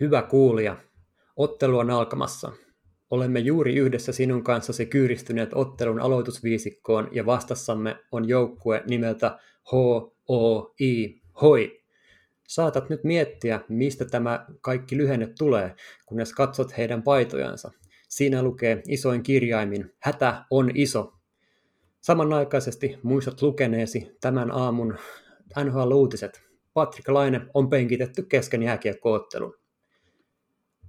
Hyvä kuulija, ottelu on alkamassa. Olemme juuri yhdessä sinun kanssasi kyyristyneet ottelun aloitusviisikkoon ja vastassamme on joukkue nimeltä H-O-I, HOI. Saatat nyt miettiä, mistä tämä kaikki lyhenne tulee, kunnes katsot heidän paitojansa. Siinä lukee isoin kirjaimin, hätä on iso. Samanaikaisesti muistat lukeneesi tämän aamun NHL-uutiset. Patrick Laine on penkitetty kesken jääkiekkoottelun.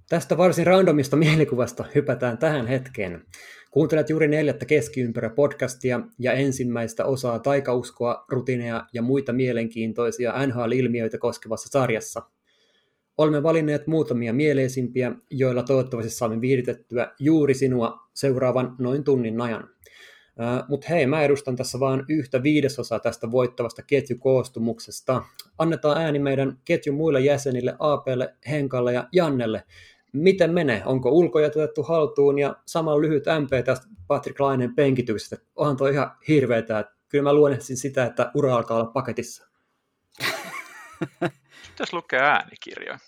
Tästä varsin randomista mielikuvasta hypätään tähän hetkeen. Kuuntelet juuri neljättä keskiympärä podcastia ja ensimmäistä osaa taikauskoa, rutiineja ja muita mielenkiintoisia NHL-ilmiöitä koskevassa sarjassa. Olemme valinneet muutamia mieleisimpiä, joilla toivottavasti saamme viihdytettyä juuri sinua seuraavan noin tunnin ajan. Mutta hei, mä edustan tässä vain yhtä viidesosaa tästä voittavasta ketjukoostumuksesta. Annetaan ääni meidän ketjun muille jäsenille, Aapeelle, Henkalle ja Jannelle. Miten menee? Onko ulkoja otettu haltuun ja sama lyhyt MP tästä Patrick Lainen penkityksestä? Onhan toi ihan hirveetä. Kyllä mä luonnehtin sitä, että ura alkaa olla paketissa. Pitäisi lukea äänikirjoja.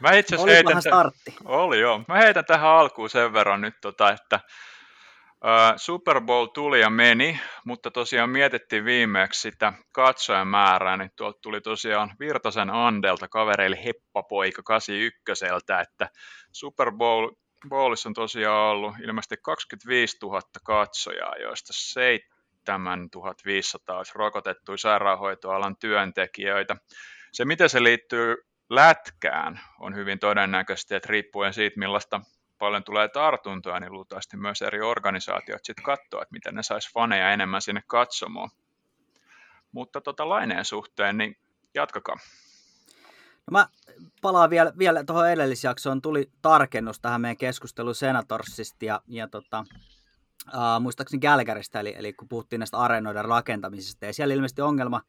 Mä itse asiassa heitän, startti. Oli joo. Mä heitän tähän alkuun sen verran nyt, tota, että Super Bowl tuli ja meni, mutta tosiaan mietittiin viimeksi sitä katsojan määrää, niin tuolta tuli tosiaan Virtasen Andelta kavereille heppapoika 81, että Super Bowl Bowlissa on tosiaan ollut ilmeisesti 25 000 katsojaa, joista 7500 olisi rokotettuja sairaanhoitoalan työntekijöitä. Se, miten se liittyy lätkään, on hyvin todennäköisesti, että riippuen siitä, millaista paljon tulee tartuntoja, niin luultavasti myös eri organisaatiot sitten katsoo, että miten ne saisi faneja enemmän sinne katsomaan. Mutta tota laineen suhteen, niin jatkakaa. No mä palaan vielä, vielä tuohon edellisjaksoon. Tuli tarkennus tähän meidän keskusteluun Senatorsista ja, ja tota, uh, muistaakseni Gälkäristä, eli, eli kun puhuttiin näistä areenoiden rakentamisesta. Ja siellä ilmeisesti ongelma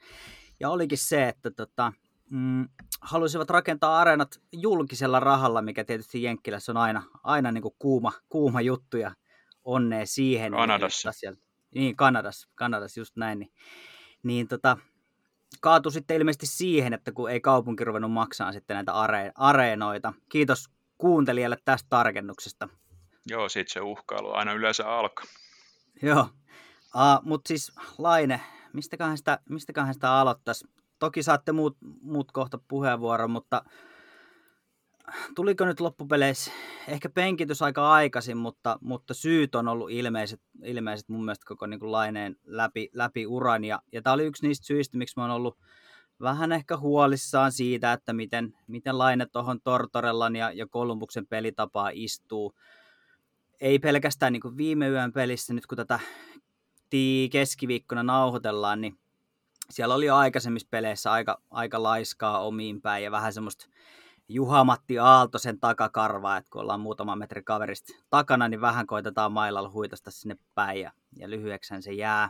ja olikin se, että tota, mm, halusivat rakentaa areenat julkisella rahalla, mikä tietysti Jenkkilässä on aina, aina niin kuin kuuma, kuuma juttu ja onnea siihen. Kanadassa. Siellä, niin, Kanadassa, Kanadassa just näin. Niin, niin tota, kaatui sitten ilmeisesti siihen, että kun ei kaupunki ruvennut maksaa sitten näitä are- areenoita. Kiitos kuuntelijalle tästä tarkennuksesta. Joo, siitä se uhkailu aina yleensä alkaa. Joo, uh, mutta siis Laine, mistäköhän sitä, mistäköhän sitä aloittaisi? Toki saatte muut, muut kohta puheenvuoron, mutta tuliko nyt loppupeleissä ehkä penkitys aika aikaisin, mutta, mutta syyt on ollut ilmeiset, ilmeiset mun mielestä koko niin kuin laineen läpi, läpi uran. Ja, ja tämä oli yksi niistä syistä, miksi mä oon ollut vähän ehkä huolissaan siitä, että miten, miten laine tuohon Tortorellan ja, ja Kolumbuksen pelitapaa istuu. Ei pelkästään niin viime yön pelissä, nyt kun tätä keskiviikkona nauhoitellaan, niin siellä oli jo aikaisemmissa peleissä aika, aika laiskaa omiin päin ja vähän semmoista Juha-Matti Aaltosen takakarvaa, että kun ollaan muutama metri kaverista takana, niin vähän koitetaan mailalla huitasta sinne päin ja, ja lyhyeksän se jää.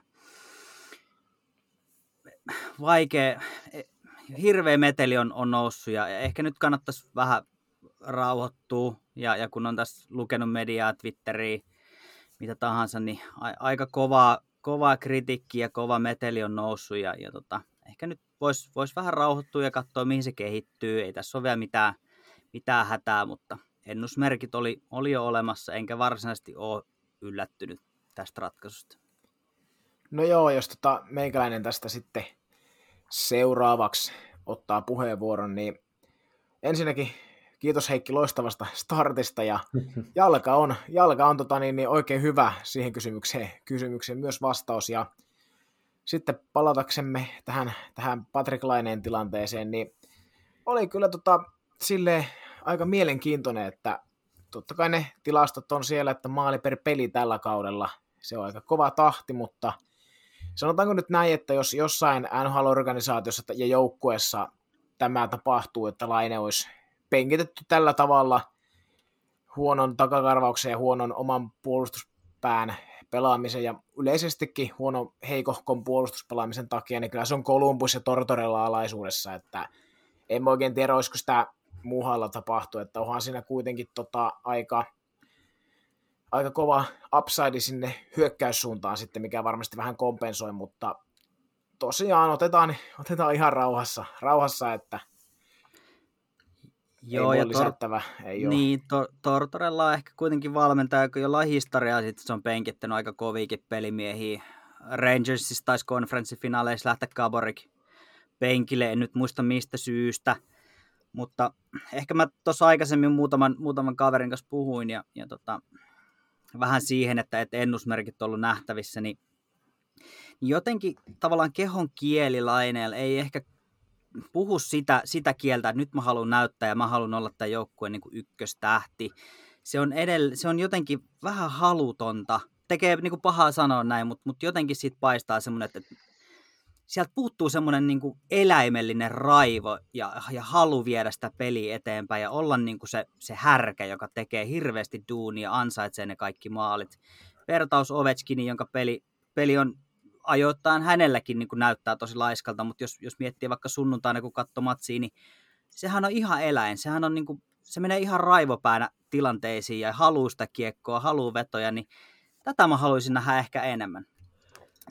Vaikea, e, hirveä meteli on, on noussut ja ehkä nyt kannattaisi vähän rauhoittua ja, ja kun on tässä lukenut mediaa, Twitteriä, mitä tahansa, niin a, aika kovaa kova kritiikki ja kova meteli on noussut ja, ja tota, ehkä nyt voisi vois vähän rauhoittua ja katsoa, mihin se kehittyy. Ei tässä ole vielä mitään, mitään hätää, mutta ennusmerkit oli, oli jo olemassa, enkä varsinaisesti ole yllättynyt tästä ratkaisusta. No joo, jos tota meikäläinen tästä sitten seuraavaksi ottaa puheenvuoron, niin ensinnäkin kiitos Heikki loistavasta startista ja jalka on, jalka on tota niin, niin oikein hyvä siihen kysymykseen, kysymykseen myös vastaus. Ja sitten palataksemme tähän, tähän Patrick Laineen tilanteeseen, niin oli kyllä tota, sille aika mielenkiintoinen, että totta kai ne tilastot on siellä, että maali per peli tällä kaudella, se on aika kova tahti, mutta sanotaanko nyt näin, että jos jossain NHL-organisaatiossa ja joukkueessa tämä tapahtuu, että Laine olisi penkitetty tällä tavalla huonon takakarvauksen ja huonon oman puolustuspään pelaamisen ja yleisestikin huono heikohkon puolustuspelaamisen takia, niin kyllä se on Columbus ja Tortorella alaisuudessa, että en oikein tiedä, olisiko sitä muuhalla tapahtu, että onhan siinä kuitenkin tota aika, aika kova upside sinne hyökkäyssuuntaan sitten, mikä varmasti vähän kompensoi, mutta tosiaan otetaan, otetaan ihan rauhassa, rauhassa että Joo, ei ja lisättävä, ei ole. Niin, to, Tortorella on ehkä kuitenkin valmentaja, jollain historiaa sitten se on penkittänyt aika koviikin pelimiehiä. Rangersissa taisi konferenssifinaaleissa lähteä Gaborik penkille, en nyt muista mistä syystä. Mutta ehkä mä tuossa aikaisemmin muutaman, muutaman kaverin kanssa puhuin ja, ja tota, vähän siihen, että, että ennusmerkit on ollut nähtävissä, niin jotenkin tavallaan kehon kielilaineella ei ehkä puhu sitä, sitä kieltä, että nyt mä haluan näyttää ja mä haluan olla tämän joukkueen niin ykköstähti. Se on, edell- se on jotenkin vähän halutonta. Tekee niin kuin pahaa sanoa näin, mutta, mutta jotenkin siitä paistaa semmoinen, että sieltä puuttuu semmoinen niin kuin eläimellinen raivo ja, ja halu viedä sitä peliä eteenpäin ja olla niin kuin se, se härkä, joka tekee hirveästi duunia ansaitsee ne kaikki maalit. Vertaus Ovechkini, jonka peli, peli on ajoittain hänelläkin niin kuin näyttää tosi laiskalta, mutta jos, jos miettii vaikka sunnuntaina, kun katsoo matsiin, niin sehän on ihan eläin. Sehän on niin kuin, se menee ihan raivopäänä tilanteisiin ja haluaa sitä kiekkoa, haluaa vetoja, niin tätä mä haluaisin nähdä ehkä enemmän.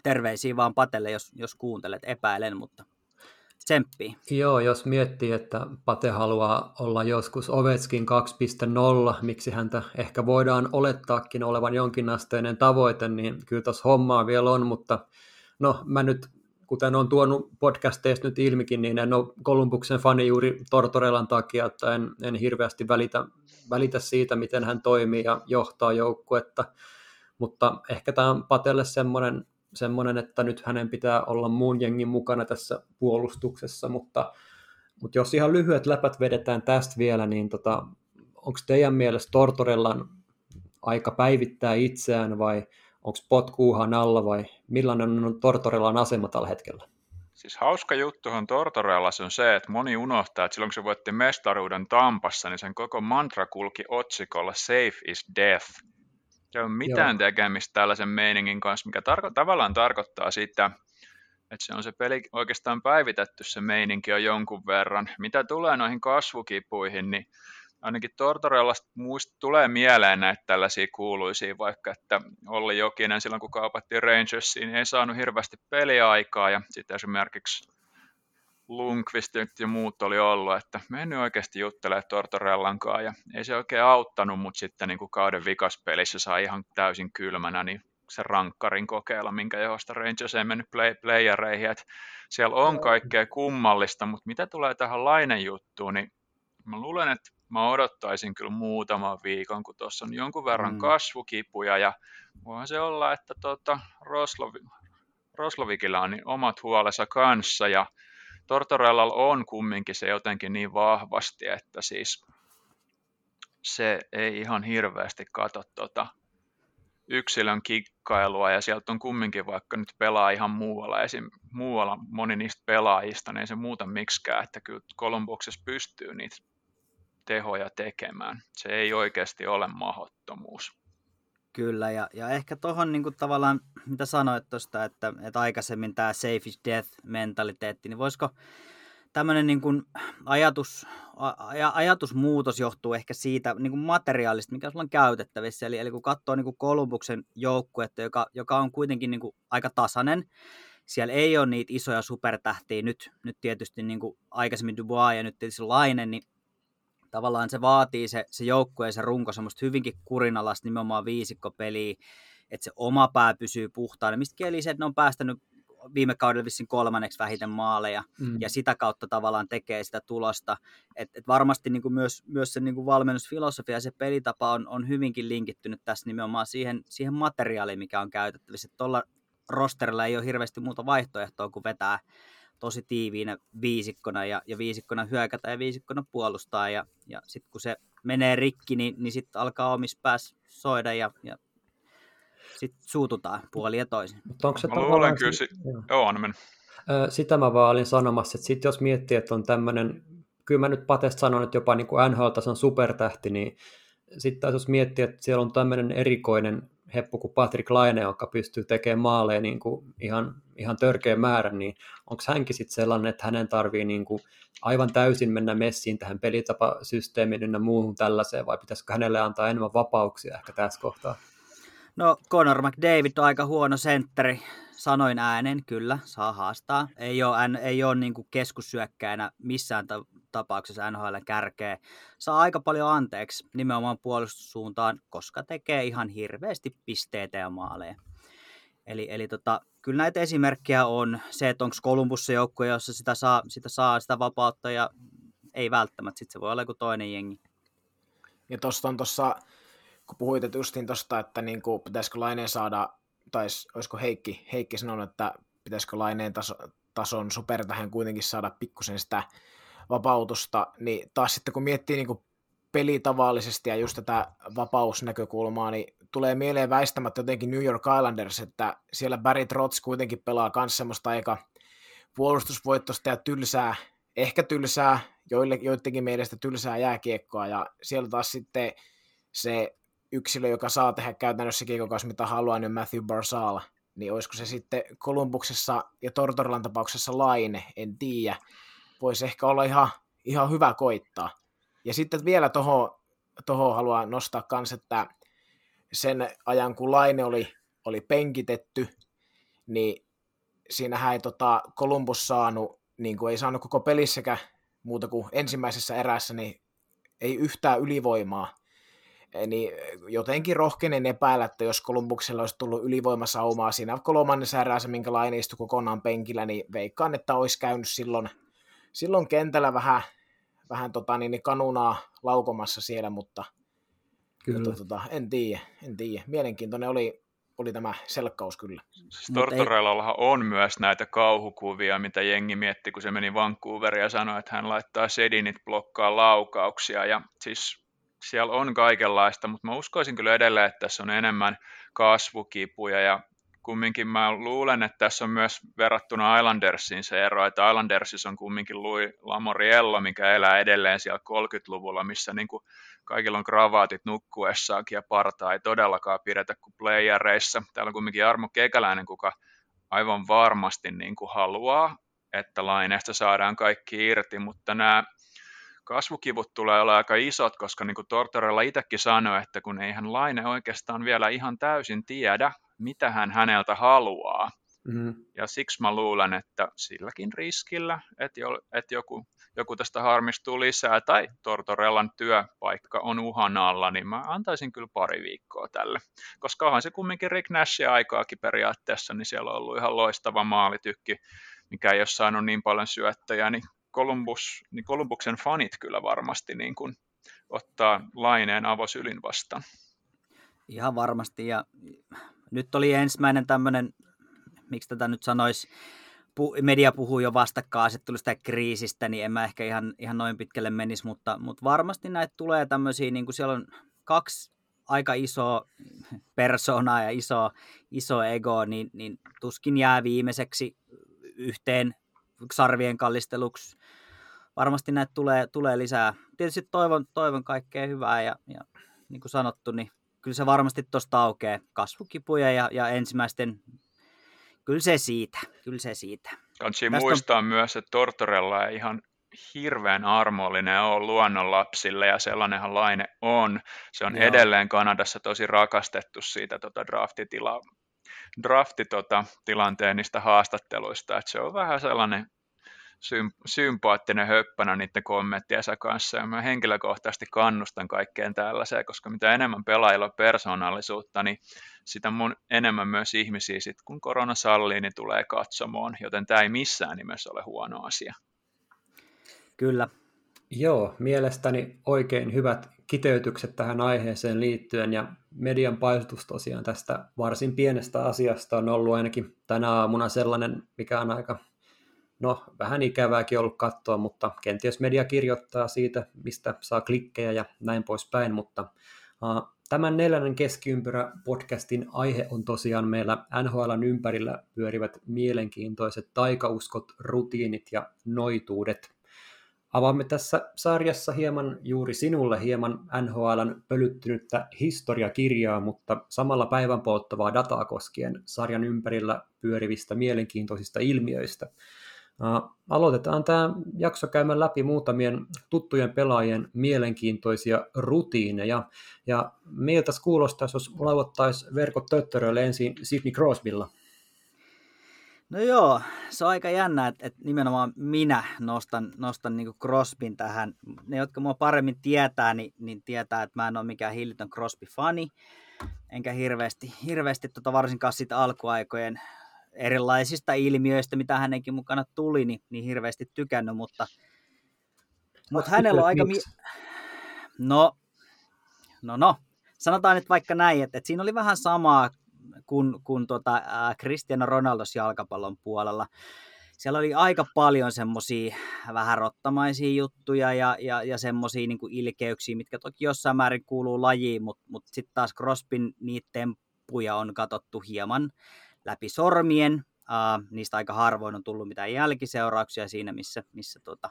Terveisiä vaan Patelle, jos, jos kuuntelet, epäilen, mutta tsemppii. Joo, jos miettii, että Pate haluaa olla joskus Ovetskin 2.0, miksi häntä ehkä voidaan olettaakin olevan jonkinasteinen tavoite, niin kyllä tuossa hommaa vielä on, mutta no mä nyt, kuten on tuonut podcasteista nyt ilmikin, niin en ole Kolumbuksen fani juuri Tortorelan takia, että en, en hirveästi välitä, välitä siitä, miten hän toimii ja johtaa joukkuetta, mutta ehkä tämä on Patelle semmoinen semmoinen, että nyt hänen pitää olla muun jengin mukana tässä puolustuksessa, mutta, mutta jos ihan lyhyet läpät vedetään tästä vielä, niin tota, onko teidän mielestä Tortorellan aika päivittää itseään vai onko potkuuhan alla vai millainen on Tortorellan asema tällä hetkellä? Siis hauska juttuhan Tortorellassa on se, että moni unohtaa, että silloin kun se voitti mestaruuden Tampassa, niin sen koko mantra kulki otsikolla Safe is Death – ei ole mitään Joo. tekemistä tällaisen meiningin kanssa, mikä tarko- tavallaan tarkoittaa sitä, että se on se peli oikeastaan päivitetty, se meininki on jonkun verran. Mitä tulee noihin kasvukipuihin, niin ainakin Tortorellasta muist, tulee mieleen näitä tällaisia kuuluisia, vaikka että Olli Jokinen silloin kun kaupattiin Rangersiin, niin ei saanut hirveästi peliaikaa ja sitten esimerkiksi Lundqvist ja muut oli ollut, että mennyt oikeasti juttelemaan Tortorellankaan ja ei se oikein auttanut, mutta sitten niin kuin kauden vikaspelissä sai ihan täysin kylmänä niin se rankkarin kokeilla, minkä johdosta Rangers ei mennyt play, playereihin, että siellä on kaikkea kummallista, mutta mitä tulee tähän Lainen juttuun, niin mä luulen, että mä odottaisin kyllä muutaman viikon, kun tuossa on jonkun verran mm. kasvukipuja ja voihan se olla, että tuota, Roslov, Roslovikilla on niin omat huolensa kanssa ja Tortorellalla on kumminkin se jotenkin niin vahvasti, että siis se ei ihan hirveästi katso tota yksilön kikkailua ja sieltä on kumminkin vaikka nyt pelaa ihan muualla, esim. muualla moni niistä pelaajista, niin ei se muuta miksikään, että kyllä Kolumbuksessa pystyy niitä tehoja tekemään. Se ei oikeasti ole mahottomuus. Kyllä, ja, ja ehkä tuohon niin tavallaan, mitä sanoit tuosta, että, että aikaisemmin tämä safe is death-mentaliteetti, niin voisiko tämmöinen niin kuin ajatus, aj, ajatusmuutos johtuu ehkä siitä niin kuin materiaalista, mikä sulla on käytettävissä. Eli, eli kun katsoo niin kuin Kolumbuksen joukkuetta, joka, joka on kuitenkin niin kuin aika tasainen, siellä ei ole niitä isoja supertähtiä, nyt, nyt tietysti niin kuin aikaisemmin Dubois ja nyt tietysti Laine, niin tavallaan se vaatii se, se joukkue ja se runko semmoista hyvinkin kurinalasta nimenomaan viisikkopeliä, että se oma pää pysyy puhtaana. Mistä kieli se, että ne on päästänyt viime kaudella vissiin kolmanneksi vähiten maaleja, mm. ja sitä kautta tavallaan tekee sitä tulosta. Et, et varmasti niin kuin myös, myös se niin kuin valmennusfilosofia ja se pelitapa on, on hyvinkin linkittynyt tässä nimenomaan siihen, siihen materiaaliin, mikä on käytettävissä. Tuolla rosterilla ei ole hirveästi muuta vaihtoehtoa kuin vetää tosi tiiviinä viisikkona ja, ja viisikkona hyökätä ja viisikkona puolustaa. Ja, ja sitten kun se menee rikki, niin, niin sitten alkaa omissa päässä soida ja, ja sitten suututaan puoli ja toisin. Mutta onko se mä luulen kyllä, si- joo, on Sitä mä vaan olin sanomassa, että sitten jos miettii, että on tämmöinen, kyllä mä nyt Patesta sanon, että jopa niin kuin NHL-tason supertähti, niin sitten taas jos miettii, että siellä on tämmöinen erikoinen heppu kuin Patrick Laine, joka pystyy tekemään maaleja niin kuin ihan, ihan törkeä määrä, niin onko hänkin sitten sellainen, että hänen tarvii niin kuin aivan täysin mennä messiin tähän pelitapasysteemiin ja muuhun tällaiseen, vai pitäisikö hänelle antaa enemmän vapauksia ehkä tässä kohtaa? No Conor McDavid on aika huono sentteri. Sanoin äänen, kyllä, saa haastaa. Ei ole, ei ole niin kuin keskussyökkäänä missään tapauksessa NHL kärkeä. Saa aika paljon anteeksi nimenomaan puolustussuuntaan, koska tekee ihan hirveästi pisteitä ja maaleja. Eli, eli tota, kyllä näitä esimerkkejä on. Se, että onko Columbus se joukkue, jossa sitä saa, sitä saa sitä vapautta ja ei välttämättä. Sitten se voi olla joku toinen jengi. Ja tuosta on tuossa, kun puhuit että justiin tuosta, että niin kuin, pitäisikö Laineen saada, tai olisiko Heikki, Heikki sanonut, että pitäisikö Laineen taso, tason supertähän kuitenkin saada pikkusen sitä vapautusta, niin taas sitten kun miettii niin kuin pelitavallisesti ja just tätä vapausnäkökulmaa, niin tulee mieleen väistämättä jotenkin New York Islanders, että siellä Barry Trotz kuitenkin pelaa myös semmoista aika puolustusvoittosta ja tylsää, ehkä tylsää, joille, joidenkin mielestä tylsää jääkiekkoa, ja siellä taas sitten se yksilö, joka saa tehdä käytännössä kiekkokas mitä haluaa, niin Matthew Barzal, niin olisiko se sitten Kolumbuksessa ja Tortorellan tapauksessa Laine, en tiedä. Voisi ehkä olla ihan, ihan hyvä koittaa. Ja sitten vielä tuohon toho haluan nostaa kans, että sen ajan kun Laine oli, oli penkitetty, niin siinähän ei tota, Columbus saanut, niin kuin ei saanut koko pelissäkään muuta kuin ensimmäisessä erässä, niin ei yhtään ylivoimaa. Niin jotenkin rohkenen epäillä, että jos Kolumbuksella olisi tullut ylivoimasaumaa siinä kolmannessa erässä, minkä Laine istui kokonaan penkillä, niin veikkaan, että olisi käynyt silloin, silloin kentällä vähän, vähän tota, niin, niin kanunaa laukomassa siellä, mutta – Kyllä. Mutta, tota, en tiedä, en tiedä. Mielenkiintoinen oli, oli tämä selkkaus kyllä. Siis Tortorellallahan on myös näitä kauhukuvia, mitä jengi mietti, kun se meni Vancouveriin ja sanoi, että hän laittaa Sedinit blokkaa laukauksia. Ja siis siellä on kaikenlaista, mutta mä uskoisin kyllä edelleen, että tässä on enemmän kasvukipuja ja kumminkin mä luulen, että tässä on myös verrattuna Islandersiin se ero, että Islandersissa on kumminkin Louis Lamoriello, mikä elää edelleen siellä 30-luvulla, missä niin kuin kaikilla on kravaatit nukkuessaankin ja partaa ei todellakaan pidetä kuin playereissa. Täällä on kumminkin Armo Kekäläinen, kuka aivan varmasti niin kuin haluaa, että laineesta saadaan kaikki irti, mutta nämä kasvukivut tulee olla aika isot, koska niin kuin Tortorella itsekin sanoi, että kun ei hän Laine oikeastaan vielä ihan täysin tiedä, mitä hän häneltä haluaa. Mm-hmm. Ja siksi mä luulen, että silläkin riskillä, että, jo, että joku, joku tästä harmistuu lisää tai Tortorellan työpaikka on uhan alla, niin mä antaisin kyllä pari viikkoa tälle. Koska onhan se kumminkin Rick Nashin aikaakin periaatteessa, niin siellä on ollut ihan loistava maalitykki, mikä ei ole saanut niin paljon syöttäjä, niin, Columbus, niin Columbuksen fanit kyllä varmasti niin kuin ottaa laineen avosylin vastaan. Ihan varmasti, ja nyt oli ensimmäinen tämmöinen, miksi tätä nyt sanoisi, media puhuu jo vastakkainasettelusta kriisistä, niin en mä ehkä ihan, ihan noin pitkälle menisi, mutta, mutta varmasti näitä tulee tämmöisiä, niin kuin siellä on kaksi aika iso persoonaa ja iso, iso ego, niin, niin tuskin jää viimeiseksi yhteen sarvien kallisteluksi. Varmasti näitä tulee, tulee lisää. Tietysti toivon, toivon kaikkea hyvää ja, ja niin kuin sanottu, niin kyllä se varmasti tuosta aukeaa. Kasvukipuja ja, ja ensimmäisten, kyllä se siitä, kyllä se siitä. Kansi muistaa on... myös, että Tortorella ei ihan hirveän armollinen on luonnonlapsille ja sellainenhan Laine on. Se on Joo. edelleen Kanadassa tosi rakastettu siitä tota draftitila, drafti tota, tilanteen niistä haastatteluista, että se on vähän sellainen sympaattinen höppänä niiden kommenttiensa kanssa, ja mä henkilökohtaisesti kannustan kaikkeen tällaiseen, koska mitä enemmän pelaajilla on persoonallisuutta, niin sitä mun enemmän myös ihmisiä sit, kun korona sallii, niin tulee katsomoon, joten tämä ei missään nimessä ole huono asia. Kyllä. Joo, mielestäni oikein hyvät kiteytykset tähän aiheeseen liittyen, ja median paisutus tosiaan tästä varsin pienestä asiasta on ollut ainakin tänä aamuna sellainen, mikä on aika no vähän ikävääkin ollut katsoa, mutta kenties media kirjoittaa siitä, mistä saa klikkejä ja näin poispäin, mutta uh, tämän neljännen keskiympyrä podcastin aihe on tosiaan meillä NHLn ympärillä pyörivät mielenkiintoiset taikauskot, rutiinit ja noituudet. Avaamme tässä sarjassa hieman juuri sinulle hieman NHLn pölyttynyttä historiakirjaa, mutta samalla päivän polttavaa dataa koskien sarjan ympärillä pyörivistä mielenkiintoisista ilmiöistä – Aloitetaan tämä jakso käymään läpi muutamien tuttujen pelaajien mielenkiintoisia rutiineja. Ja miltä kuulostaisi, jos lauottaisi verkot töttöröille ensin Sidney Crosbylla? No joo, se on aika jännä, että, että nimenomaan minä nostan, nostan niin Crosbyn tähän. Ne, jotka mua paremmin tietää, niin, niin tietää, että mä en ole mikään hillitön Crosby-fani, enkä hirveästi, hirveästi tota varsinkaan siitä alkuaikojen erilaisista ilmiöistä, mitä hänenkin mukana tuli, niin, niin hirveästi tykännyt, mutta, mutta hänellä on aika... Mi- no, no, no, sanotaan nyt vaikka näin, että, että siinä oli vähän samaa kuin, kuin tota, äh, Cristiano Ronaldos jalkapallon puolella. Siellä oli aika paljon semmoisia vähän rottamaisia juttuja ja, ja, ja semmoisia niin ilkeyksiä, mitkä toki jossain määrin kuuluu lajiin, mutta mut, mut sitten taas Crospin niitä temppuja on katsottu hieman läpi sormien. Uh, niistä aika harvoin on tullut mitään jälkiseurauksia siinä, missä, missä tota,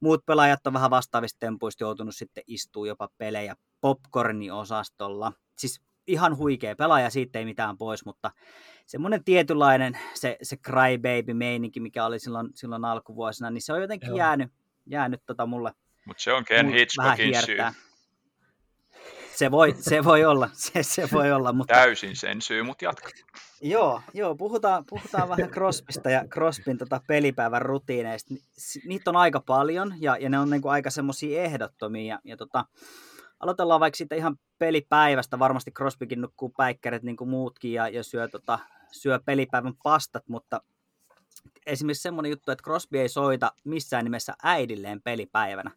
muut pelaajat on vähän vastaavista tempuista joutunut sitten istuu jopa pelejä popcorni-osastolla. Siis ihan huikea pelaaja, siitä ei mitään pois, mutta semmoinen tietynlainen se, se crybaby-meininki, mikä oli silloin, silloin alkuvuosina, niin se on jotenkin Joo. jäänyt, jäänyt tota mulle Mutta se on Ken Hitchcockin syy. Se voi, se voi olla, se, se voi olla. Mutta... Täysin sen syy, mutta jatka. Joo, joo puhutaan, puhutaan vähän Crospista ja Crospin tota pelipäivän rutiineista. Niitä on aika paljon ja, ja ne on niinku aika semmoisia ehdottomia. Ja, ja tota, aloitellaan vaikka siitä ihan pelipäivästä. Varmasti Crosbykin nukkuu päikkäret niin kuin muutkin ja, ja syö, tota, syö pelipäivän pastat, mutta esimerkiksi semmoinen juttu, että Crosby ei soita missään nimessä äidilleen pelipäivänä.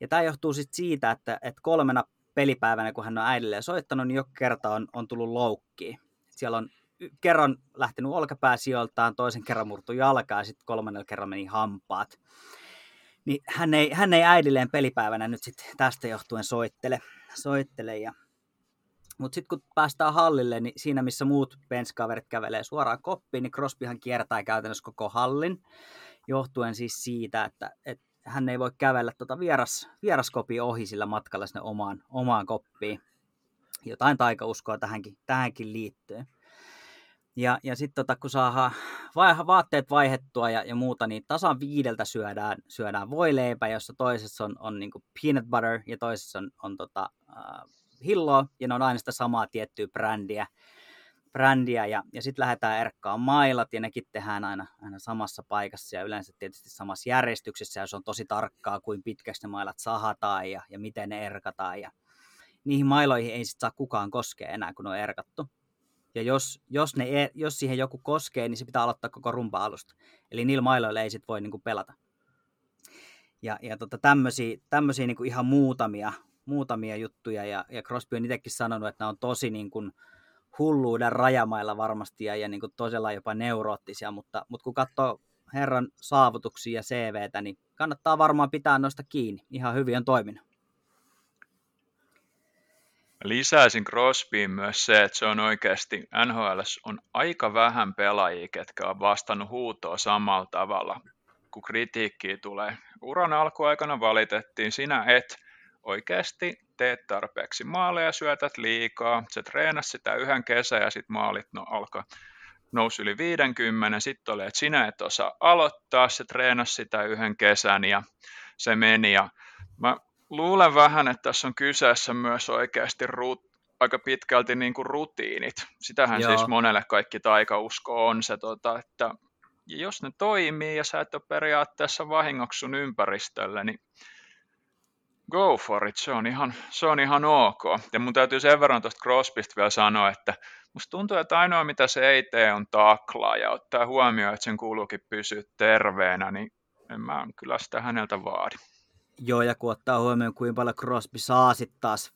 Ja tämä johtuu sitten siitä, että, että kolmena pelipäivänä, kun hän on äidilleen soittanut, niin joka kerta on, on tullut loukkiin. Siellä on kerran lähtenyt olkapää sijoiltaan, toisen kerran murtu jalkaa ja sitten kolmannella kerran meni hampaat. Niin hän ei, hän ei äidilleen pelipäivänä nyt sitten tästä johtuen soittele. soittele ja... Mutta sitten kun päästään hallille, niin siinä missä muut benchkaverit kävelee suoraan koppiin, niin Crosbyhan kiertää käytännössä koko hallin, johtuen siis siitä, että, että hän ei voi kävellä tuota vieras, vieraskopia ohi sillä matkalla sinne omaan, omaan koppiin. Jotain taikauskoa tähänkin, tähänkin liittyen. Ja, ja sitten tota, kun saadaan vaatteet vaihettua ja, ja muuta, niin tasan viideltä syödään, syödään voileipä, jossa toisessa on, on niin peanut butter ja toisessa on, on tota, uh, hilloa, ja ne on aina sitä samaa tiettyä brändiä. Brändiä ja, ja sitten lähdetään erkkaan mailat, ja nekin tehdään aina, aina samassa paikassa, ja yleensä tietysti samassa järjestyksessä, ja se on tosi tarkkaa, kuin pitkäksi ne mailat sahataan, ja, ja miten ne erkataan, ja niihin mailoihin ei sitten saa kukaan koskea enää, kun ne on erkattu. Ja jos, jos, ne, e, jos siihen joku koskee, niin se pitää aloittaa koko rumpa alusta. Eli niillä mailoilla ei sit voi niin kuin pelata. Ja, ja tota, tämmöisiä, niin kuin ihan muutamia, muutamia juttuja. Ja, ja Crosby on itsekin sanonut, että nämä on tosi niin kuin hulluuden rajamailla varmasti ja, ja niin kuin tosella jopa neuroottisia. Mutta, mutta kun katsoo herran saavutuksia ja CVtä, niin kannattaa varmaan pitää noista kiinni. Ihan hyvin on toiminut. Lisäisin Crosbyin myös se, että se on oikeasti, NHL on aika vähän pelaajia, ketkä on vastannut huutoa samalla tavalla, kun kritiikkiä tulee. Uran alkuaikana valitettiin, sinä et oikeasti tee tarpeeksi maaleja, syötät liikaa, se treenasi sitä yhden kesän ja sitten maalit no, alkaa nousi yli 50, sitten oli, että sinä et osaa aloittaa, se treenasi sitä yhden kesän ja se meni. Ja mä luulen vähän, että tässä on kyseessä myös oikeasti rut, aika pitkälti niin kuin rutiinit. Sitähän Joo. siis monelle kaikki taikausko on se, tota, että jos ne toimii ja sä et ole periaatteessa vahingoksi sun ympäristölle, niin go for it, se on ihan, se on ihan ok. Ja mun täytyy sen verran tuosta Crosbysta vielä sanoa, että musta tuntuu, että ainoa mitä se ei tee on taklaa ja ottaa huomioon, että sen kuuluukin pysyä terveenä, niin en mä kyllä sitä häneltä vaadi. Joo, ja kun ottaa huomioon, kuinka paljon Crosby saa sitten taas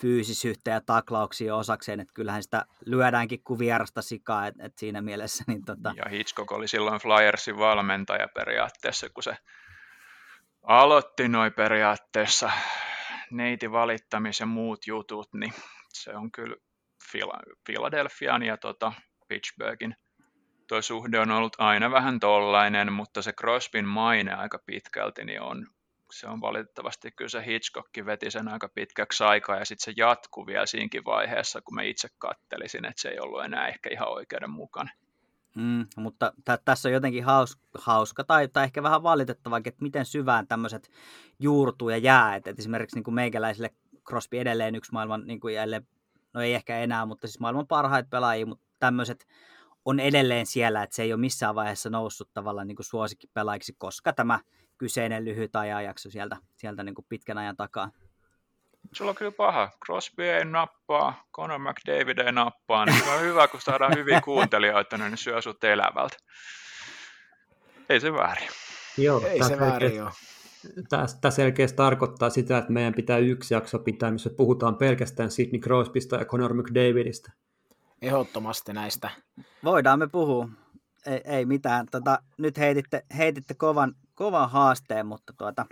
fyysisyyttä ja taklauksia osakseen, että kyllähän sitä lyödäänkin kuin vierasta sikaa, että et siinä mielessä. Niin tota... Ja Hitchcock oli silloin Flyersin valmentaja periaatteessa, kun se aloitti noin periaatteessa neiti valittamisen muut jutut, niin se on kyllä Philadelphian ja tota Pittsburghin tuo suhde on ollut aina vähän tollainen, mutta se Crosbyn maine aika pitkälti niin on se on valitettavasti kyllä se Hitchcock veti sen aika pitkäksi aikaa ja sitten se jatkuu vielä siinkin vaiheessa, kun mä itse kattelisin, että se ei ollut enää ehkä ihan oikeudenmukainen. Mm, mutta t- tässä on jotenkin haus- hauska tai, tai ehkä vähän valitettava, että miten syvään tämmöiset juurtuu ja jää. Et, et esimerkiksi niin kuin meikäläisille Crosby edelleen yksi maailman, niin kuin jälleen, no ei ehkä enää, mutta siis maailman parhaita pelaajia, mutta tämmöiset on edelleen siellä, että se ei ole missään vaiheessa noussut tavallaan niin suosikkipelaajiksi, koska tämä kyseinen lyhyt ajanjakso sieltä, sieltä niin kuin pitkän ajan takaa. Sulla on kyllä paha. Crosby ei nappaa, Conor McDavid ei nappaa, niin on hyvä, kun saadaan hyviä kuuntelijoita, niin syö sut elävältä. Ei se väärin. Joo, ei se väärin ole. Tämä selkeästi tarkoittaa sitä, että meidän pitää yksi jakso pitää, missä puhutaan pelkästään Sidney Crosbysta ja Conor McDavidista. Ehdottomasti näistä. Voidaan me puhua. Ei, ei mitään. Tota, nyt heititte, heititte kovan, kovan haasteen, mutta tuota,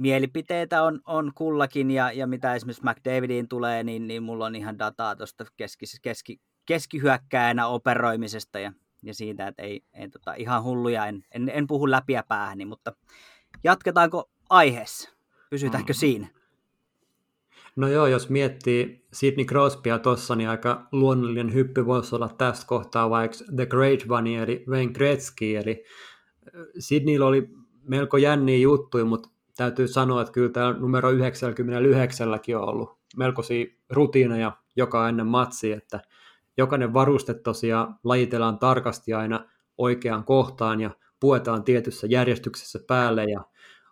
mielipiteitä on, on kullakin, ja, ja mitä esimerkiksi McDavidiin tulee, niin, niin mulla on ihan dataa tuosta keski, keski, keskihyökkäänä operoimisesta ja, ja siitä, että ei, ei tota, ihan hulluja, en, en, en puhu läpiä päähäni, mutta jatketaanko aiheessa? Pysytäänkö mm. siinä? No joo, jos miettii Sidney Crosbya tuossa, niin aika luonnollinen hyppy voisi olla tässä kohtaa vaikka The Great One, eli Wayne Gretzky, eli Sidneyllä oli melko jänniä juttuja, mutta täytyy sanoa, että kyllä tämä numero 99 on ollut melkoisia rutiineja joka ennen matsi, että jokainen varuste tosiaan lajitellaan tarkasti aina oikeaan kohtaan ja puetaan tietyssä järjestyksessä päälle ja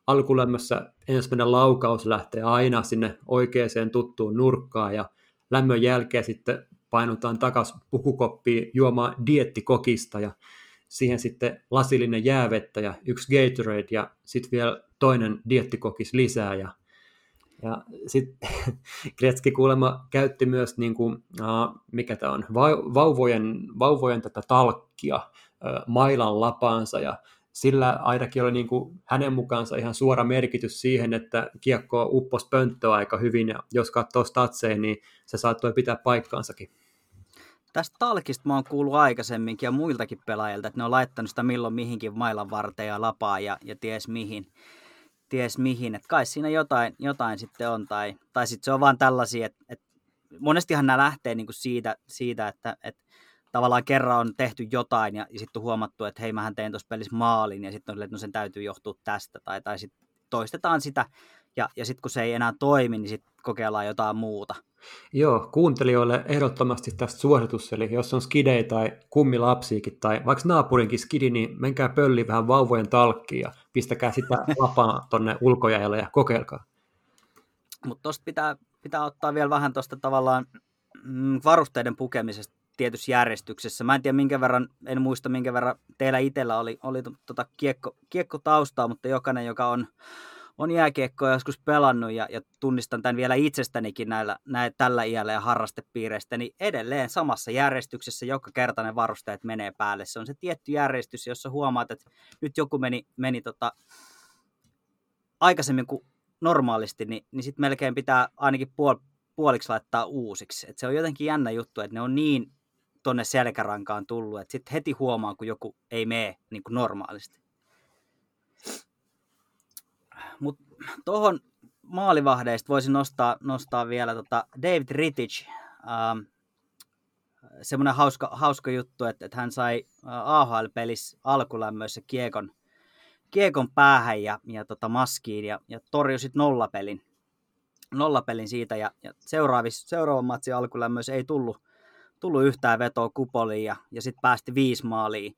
alkulämmössä ensimmäinen laukaus lähtee aina sinne oikeaan tuttuun nurkkaan ja lämmön jälkeen sitten painutaan takaisin pukukoppiin juomaan diettikokista ja siihen sitten lasillinen jäävettä ja yksi Gatorade ja sitten vielä toinen diettikokis lisää ja ja sitten Gretzky kuulemma käytti myös, niin kuin, uh, mikä tämä on, vauvojen, vauvojen tätä talkkia uh, mailan lapaansa ja sillä ainakin oli niin kuin hänen mukaansa ihan suora merkitys siihen, että kiekko uppos pönttöä aika hyvin ja jos katsoo statseja, niin se saattoi pitää paikkaansakin. Tästä talkista mä oon kuullut aikaisemminkin ja muiltakin pelaajilta, että ne on laittanut sitä milloin mihinkin mailan varteen ja lapaa ja, ja ties mihin. Ties mihin. Että kai siinä jotain, jotain sitten on. Tai, tai sitten se on vaan tällaisia, että, että monestihan nämä lähtee niinku siitä, siitä, että, että tavallaan kerran on tehty jotain ja, ja sitten on huomattu, että hei mähän tein tuossa pelissä maalin ja sitten on että no sen täytyy johtua tästä tai, tai sitten toistetaan sitä ja, ja sitten kun se ei enää toimi, niin sitten kokeillaan jotain muuta. Joo, kuuntelijoille ehdottomasti tästä suositus, eli jos on skidei tai kummilapsiikin tai vaikka naapurinkin skidi, niin menkää pölli vähän vauvojen talkkiin ja pistäkää sitä lapaa tonne ulkojäälle ja kokeilkaa. Mutta tuosta pitää, pitää ottaa vielä vähän tuosta tavallaan mm, varusteiden pukemisesta tietyssä järjestyksessä. Mä en tiedä minkä verran, en muista minkä verran teillä itsellä oli, oli tota kiekko, kiekko taustaa, mutta jokainen, joka on on jääkiekkoa joskus pelannut ja, ja tunnistan tämän vielä itsestänikin näillä, näillä, tällä iällä ja harrastepiireistä, niin edelleen samassa järjestyksessä joka kerta ne varusteet menee päälle. Se on se tietty järjestys, jossa huomaat, että nyt joku meni, meni tota, aikaisemmin kuin normaalisti, niin, niin sitten melkein pitää ainakin puol, puoliksi laittaa uusiksi. Et se on jotenkin jännä juttu, että ne on niin tonne selkärankaan tullut, että sitten heti huomaa, kun joku ei mene niin kuin normaalisti. Tuohon maalivahdeista voisin nostaa, nostaa vielä tota David Rittich. Ähm, semmoinen hauska, hauska juttu, että, että hän sai AHL-pelissä alkulämmöissä kiekon, kiekon päähän ja, ja tota maskiin ja, ja torjui sitten nollapelin, nollapelin siitä ja, ja seuraavan matsin alkulämmöissä ei tullut, tullut yhtään vetoa kupoliin ja, ja sitten päästi viisi maaliin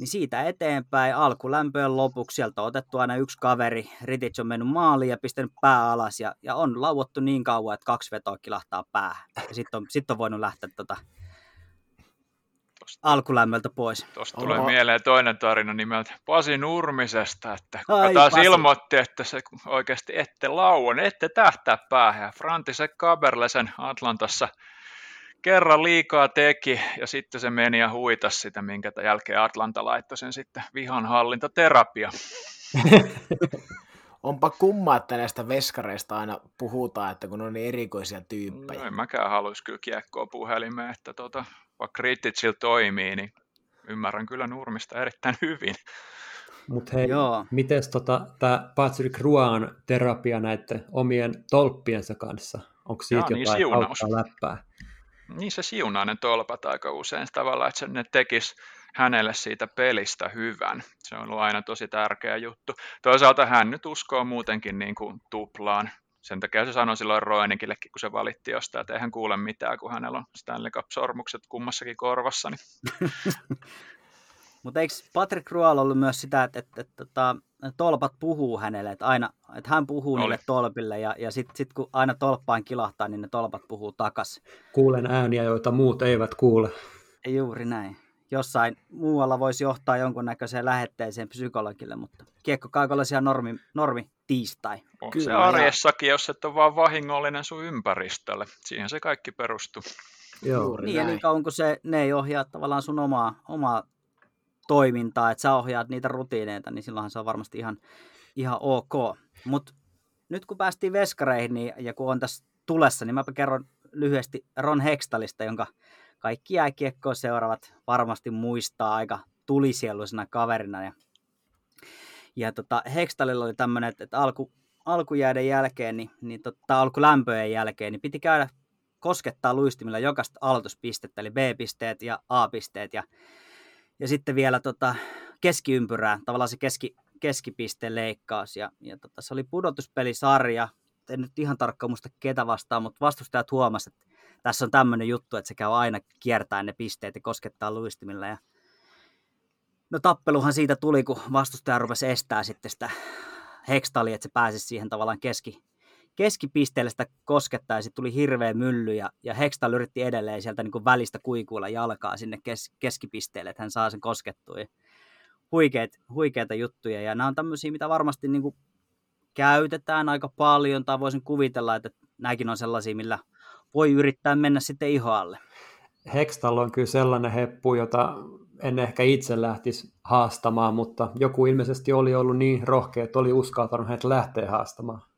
niin siitä eteenpäin alkulämpöön lopuksi sieltä on otettu aina yksi kaveri, Ritic on mennyt maaliin ja pistänyt pää alas ja, ja on lauottu niin kauan, että kaksi vetoa kilahtaa päähän. Ja sitten on, sit on voinut lähteä tota alkulämmöltä pois. Tuosta tulee Oho. mieleen toinen tarina nimeltä Pasi Nurmisesta, että kuka Ai, taas Pasi. ilmoitti, että se oikeasti ette lauon, ette tähtää päähän. Frantisek Kaberlesen Atlantassa kerran liikaa teki ja sitten se meni ja huitas sitä, minkä jälkeen Atlanta laittoi sen sitten vihanhallintaterapia. Onpa kumma, että näistä veskareista aina puhutaan, että kun on niin erikoisia tyyppejä. No, en mäkään haluaisi kyllä kiekkoa puhelimeen, että tota, vaikka kriittisillä toimii, niin ymmärrän kyllä Nurmista erittäin hyvin. Mutta hei, miten tota, tämä Patrick Ruan terapia näiden omien tolppiensa kanssa? Onko siitä Jaa, niin jotain niin läppää? Niin se siunainen tolpat aika usein tavallaan, että ne tekisi hänelle siitä pelistä hyvän. Se on ollut aina tosi tärkeä juttu. Toisaalta hän nyt uskoo muutenkin niin kuin tuplaan. Sen takia se sanoi silloin Roenikillekin, kun se valitti jostain, että eihän kuule mitään, kun hänellä on Stanley Cup-sormukset kummassakin korvassa. Niin. Mutta eikö Patrick Rual ollut myös sitä, että, että, että, että tolpat puhuu hänelle, että, aina, että hän puhuu Oli. niille tolpille ja, ja sitten sit kun aina tolppaan kilahtaa, niin ne tolpat puhuu takas. Kuulen ääniä, joita muut eivät kuule. Juuri näin. Jossain muualla voisi johtaa jonkunnäköiseen lähetteeseen psykologille, mutta kiekkokaukollisia normi, normi tiistai. On Kyllä, se arjessakin, ja... jos et ole vaan vahingollinen sun ympäristölle. Siihen se kaikki perustuu. Joo, niin, ja niin kauan kun se, ne ei ohjaa tavallaan sun omaa, omaa toimintaa, että sä ohjaat niitä rutiineita, niin silloinhan se on varmasti ihan, ihan ok. Mutta nyt kun päästiin veskareihin niin, ja kun on tässä tulessa, niin mä kerron lyhyesti Ron Hextalista, jonka kaikki jääkiekkoa seuraavat varmasti muistaa aika tulisieluisena kaverina. Ja, ja tota, Hextalilla oli tämmöinen, että alku, alkujääden jälkeen, niin, niin tota, alkulämpöjen jälkeen, niin piti käydä koskettaa luistimilla jokaista aloituspistettä, eli B-pisteet ja A-pisteet. Ja ja sitten vielä tota, keskiympyrää, tavallaan se keski, keskipisteen leikkaus. Ja, ja tota, se oli pudotuspelisarja, en nyt ihan tarkkaan muista ketä vastaan, mutta vastustajat huomasivat, että tässä on tämmöinen juttu, että se käy aina kiertäen ne pisteet ja koskettaa luistimilla. Ja no tappeluhan siitä tuli, kun vastustaja rupesi estää sitten sitä hekstalia, että se pääsisi siihen tavallaan keski, keskipisteelle sitä koskettaa ja sitten tuli hirveä mylly ja, ja Hextall yritti edelleen sieltä niin kuin välistä kuikuilla jalkaa sinne kes, keskipisteelle, että hän saa sen koskettua. Huikeet, huikeita juttuja ja nämä on tämmöisiä, mitä varmasti niin kuin käytetään aika paljon tai voisin kuvitella, että nämäkin on sellaisia, millä voi yrittää mennä sitten ihoalle. Hextall on kyllä sellainen heppu, jota en ehkä itse lähtisi haastamaan, mutta joku ilmeisesti oli ollut niin rohkea, että oli uskaltanut hänet lähteä haastamaan.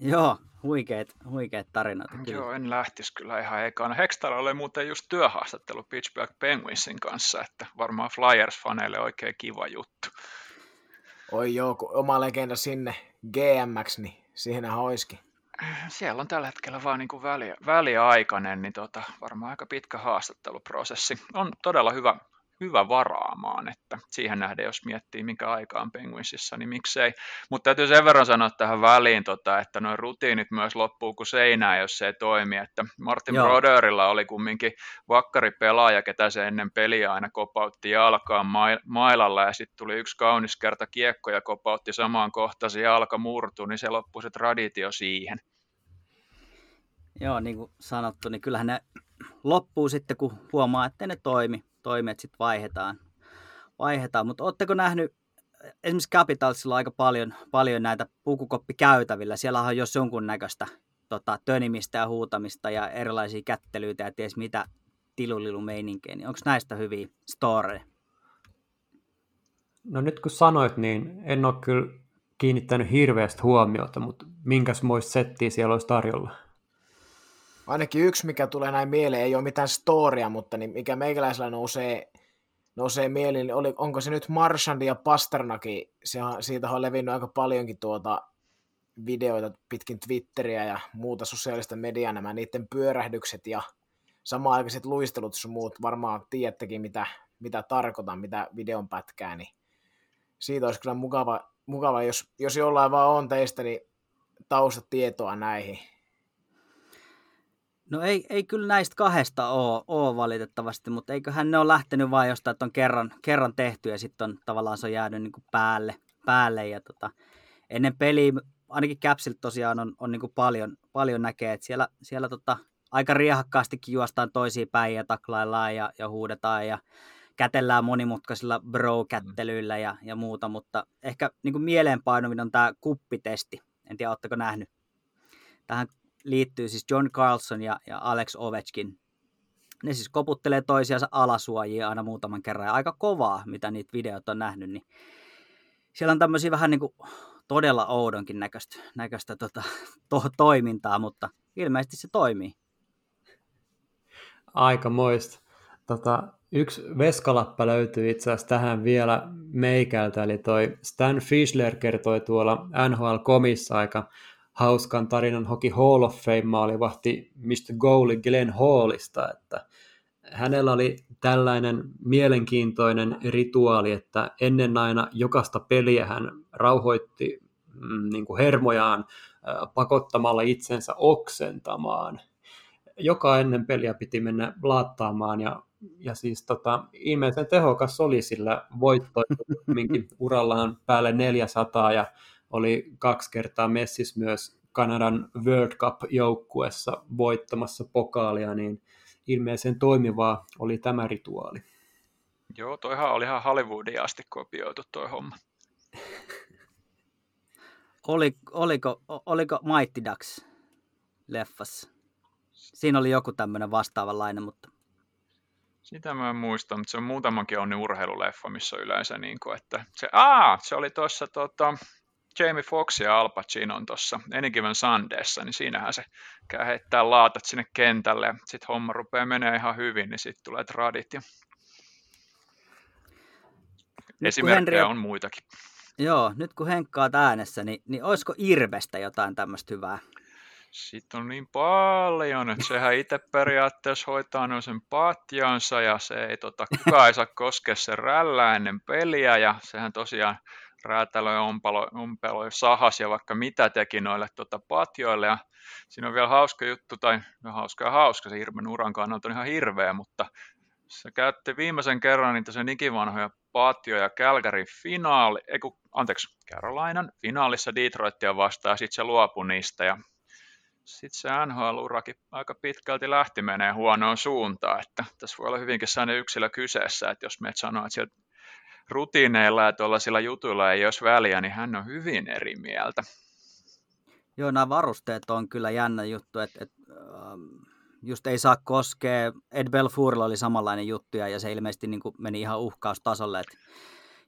Joo, huikeet, huikeet tarinat. Kyllä. Joo, en lähtisi kyllä ihan ekana. Hextall oli muuten just työhaastattelu Pittsburgh Penguinsin kanssa, että varmaan Flyers-faneille oikein kiva juttu. Oi joo, kun oma legenda sinne GMX, niin siihenhän olisikin. Siellä on tällä hetkellä vaan niin kuin väli, väliaikainen, niin tota, varmaan aika pitkä haastatteluprosessi. On todella hyvä, hyvä varaamaan, että siihen nähden, jos miettii mikä aika on Penguinsissa, niin miksei. Mutta täytyy sen verran sanoa tähän väliin, tota, että nuo rutiinit myös loppuu kuin seinää, jos se ei toimi, että Martin Joo. Broderilla oli kumminkin vakkari pelaaja, ketä se ennen peliä aina kopautti jalkaan mailalla, ja sitten tuli yksi kaunis kerta kiekko ja kopautti samaan kohtaan, se jalka murtui, niin se loppui se traditio siihen. Joo, niin kuin sanottu, niin kyllähän ne loppuu sitten, kun huomaa, että ne toimi toimet sitten vaihdetaan. vaihdetaan. Mutta oletteko nähnyt, esimerkiksi Capitalsilla aika paljon, paljon näitä pukukoppikäytävillä. Siellä on jos jonkunnäköistä tota, tönimistä ja huutamista ja erilaisia kättelyitä ja ties mitä tilulilumeininkiä. Niin onko näistä hyviä storeja? No nyt kun sanoit, niin en ole kyllä kiinnittänyt hirveästi huomiota, mutta minkäs muista settiä siellä olisi tarjolla? Ainakin yksi, mikä tulee näin mieleen, ei ole mitään storia, mutta niin mikä meikäläisellä nousee, nousee mieleen, niin oli, onko se nyt Marshandi ja Pasternaki, se siitä on levinnyt aika paljonkin tuota videoita pitkin Twitteriä ja muuta sosiaalista mediaa, nämä niiden pyörähdykset ja samaaikaiset luistelut sun muut, varmaan tiedättekin mitä, mitä tarkoitan, mitä videon pätkää, niin siitä olisi kyllä mukava, mukava jos, jos jollain vaan on teistä, niin taustatietoa näihin. No ei, ei kyllä näistä kahdesta ole, ole valitettavasti, mutta eiköhän ne ole lähtenyt vain jostain, että on kerran, kerran tehty ja sitten on tavallaan se on jäänyt niin päälle, päälle ja tota, ennen peliä, ainakin Capsilta tosiaan on, on niin paljon, paljon näkee, että siellä, siellä tota, aika riehakkaastikin juostaan toisiin päin ja taklaillaan ja, ja huudetaan ja kätellään monimutkaisilla bro-kättelyillä ja, ja muuta, mutta ehkä niin kuin on tämä kuppitesti. En tiedä, oletteko nähnyt. Tähän liittyy siis John Carlson ja, ja Alex Ovechkin. Ne siis koputtelee toisiansa alasuojia aina muutaman kerran ja aika kovaa, mitä niitä videot on nähnyt. Niin siellä on tämmöisiä vähän niin kuin todella oudonkin näköistä, näköistä tota, to, toimintaa, mutta ilmeisesti se toimii. Aika moista. Tota, yksi veskalappa löytyy itse asiassa tähän vielä meikältä, eli toi Stan Fischler kertoi tuolla NHL-komissa aika hauskan tarinan hoki Hall of Fame maalivahti Mr. Goalie Glenn Hallista, että hänellä oli tällainen mielenkiintoinen rituaali, että ennen aina jokaista peliä hän rauhoitti mm, niin kuin hermojaan pakottamalla itsensä oksentamaan. Joka ennen peliä piti mennä laattaamaan ja, ja siis tota, ilmeisen tehokas oli, sillä voitto urallaan päälle 400 ja oli kaksi kertaa messis myös Kanadan World Cup-joukkuessa voittamassa pokaalia, niin ilmeisen toimivaa oli tämä rituaali. Joo, toihan oli ihan Hollywoodin asti kopioitu toi homma. Oli, oliko, oliko Mighty Ducks leffassa? Siinä oli joku tämmöinen vastaavanlainen, mutta... Sitä mä en muista, mutta se on muutamankin onni urheiluleffa, missä on yleensä niin kuin, että se, aa, se oli tuossa tota, Jamie Fox ja Al Pacinon tuossa Any Given Sundayssa, niin siinähän se käy heittää laatat sinne kentälle ja sitten homma rupeaa menee ihan hyvin, niin sitten tulee tradit ja esimerkkejä Henri... on muitakin. Joo, nyt kun Henkka äänessä, niin, niin olisiko Irvestä jotain tämmöistä hyvää? Sitten on niin paljon, että sehän itse periaatteessa hoitaa noin sen patjansa ja se ei tota, kukaan ei saa koskea sen rällä ennen peliä ja sehän tosiaan räätälöi, ompeloi, ompeloi sahas ja vaikka mitä teki noille tota, patjoille. Ja siinä on vielä hauska juttu, tai no hauska ja hauska, se Hirmen uran kannalta on ihan hirveä, mutta se käytti viimeisen kerran niitä sen ikivanhoja patjoja Calgaryn finaali, ei kun, anteeksi, Carolinan finaalissa Detroitia vastaan, ja sitten se luopui niistä, ja sitten se NHL-urakin aika pitkälti lähti menee huonoon suuntaan, että tässä voi olla hyvinkin sellainen yksilö kyseessä, että jos meet sanoo, että sieltä rutiineilla ja tuollaisilla jutuilla ei olisi väliä, niin hän on hyvin eri mieltä. Joo, nämä varusteet on kyllä jännä juttu, että, että just ei saa koskea. Ed Belfourilla oli samanlainen juttu ja se ilmeisesti niin kuin meni ihan uhkaustasolle, että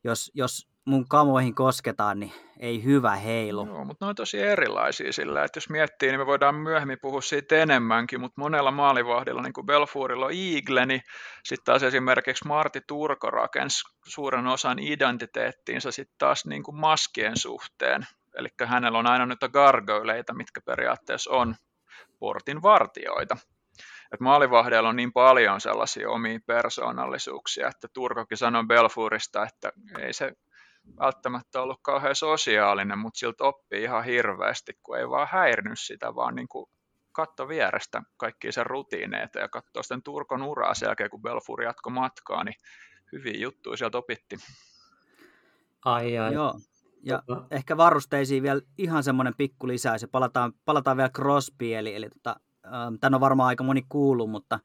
jos, jos mun kamoihin kosketaan, niin ei hyvä heilu. Joo, mutta ne on tosi erilaisia sillä, että jos miettii, niin me voidaan myöhemmin puhua siitä enemmänkin, mutta monella maalivahdilla, niin kuin Belfourilla on Eagle, niin sitten taas esimerkiksi Marti Turko rakensi suuren osan identiteettiinsä sitten taas niin kuin maskien suhteen. Eli hänellä on aina nyt gargoyleita, mitkä periaatteessa on portin vartioita. Et maalivahdeilla on niin paljon sellaisia omia persoonallisuuksia, että Turkokin sanoi Belfourista, että ei se välttämättä ollut kauhean sosiaalinen, mutta siltä oppii ihan hirveästi, kun ei vaan häirinyt sitä, vaan niin kuin katto vierestä kaikkia sen rutiineita ja katsoo sitten Turkon uraa sen jälkeen, kun Belfuri jatkoi matkaa, niin hyviä juttuja sieltä opitti. Ai ai. Joo. Ja tota... ehkä varusteisiin vielä ihan semmoinen pikku lisäys, ja palataan, palataan vielä Crosby, eli, eli tota, ähm, tämän on varmaan aika moni kuullut, mutta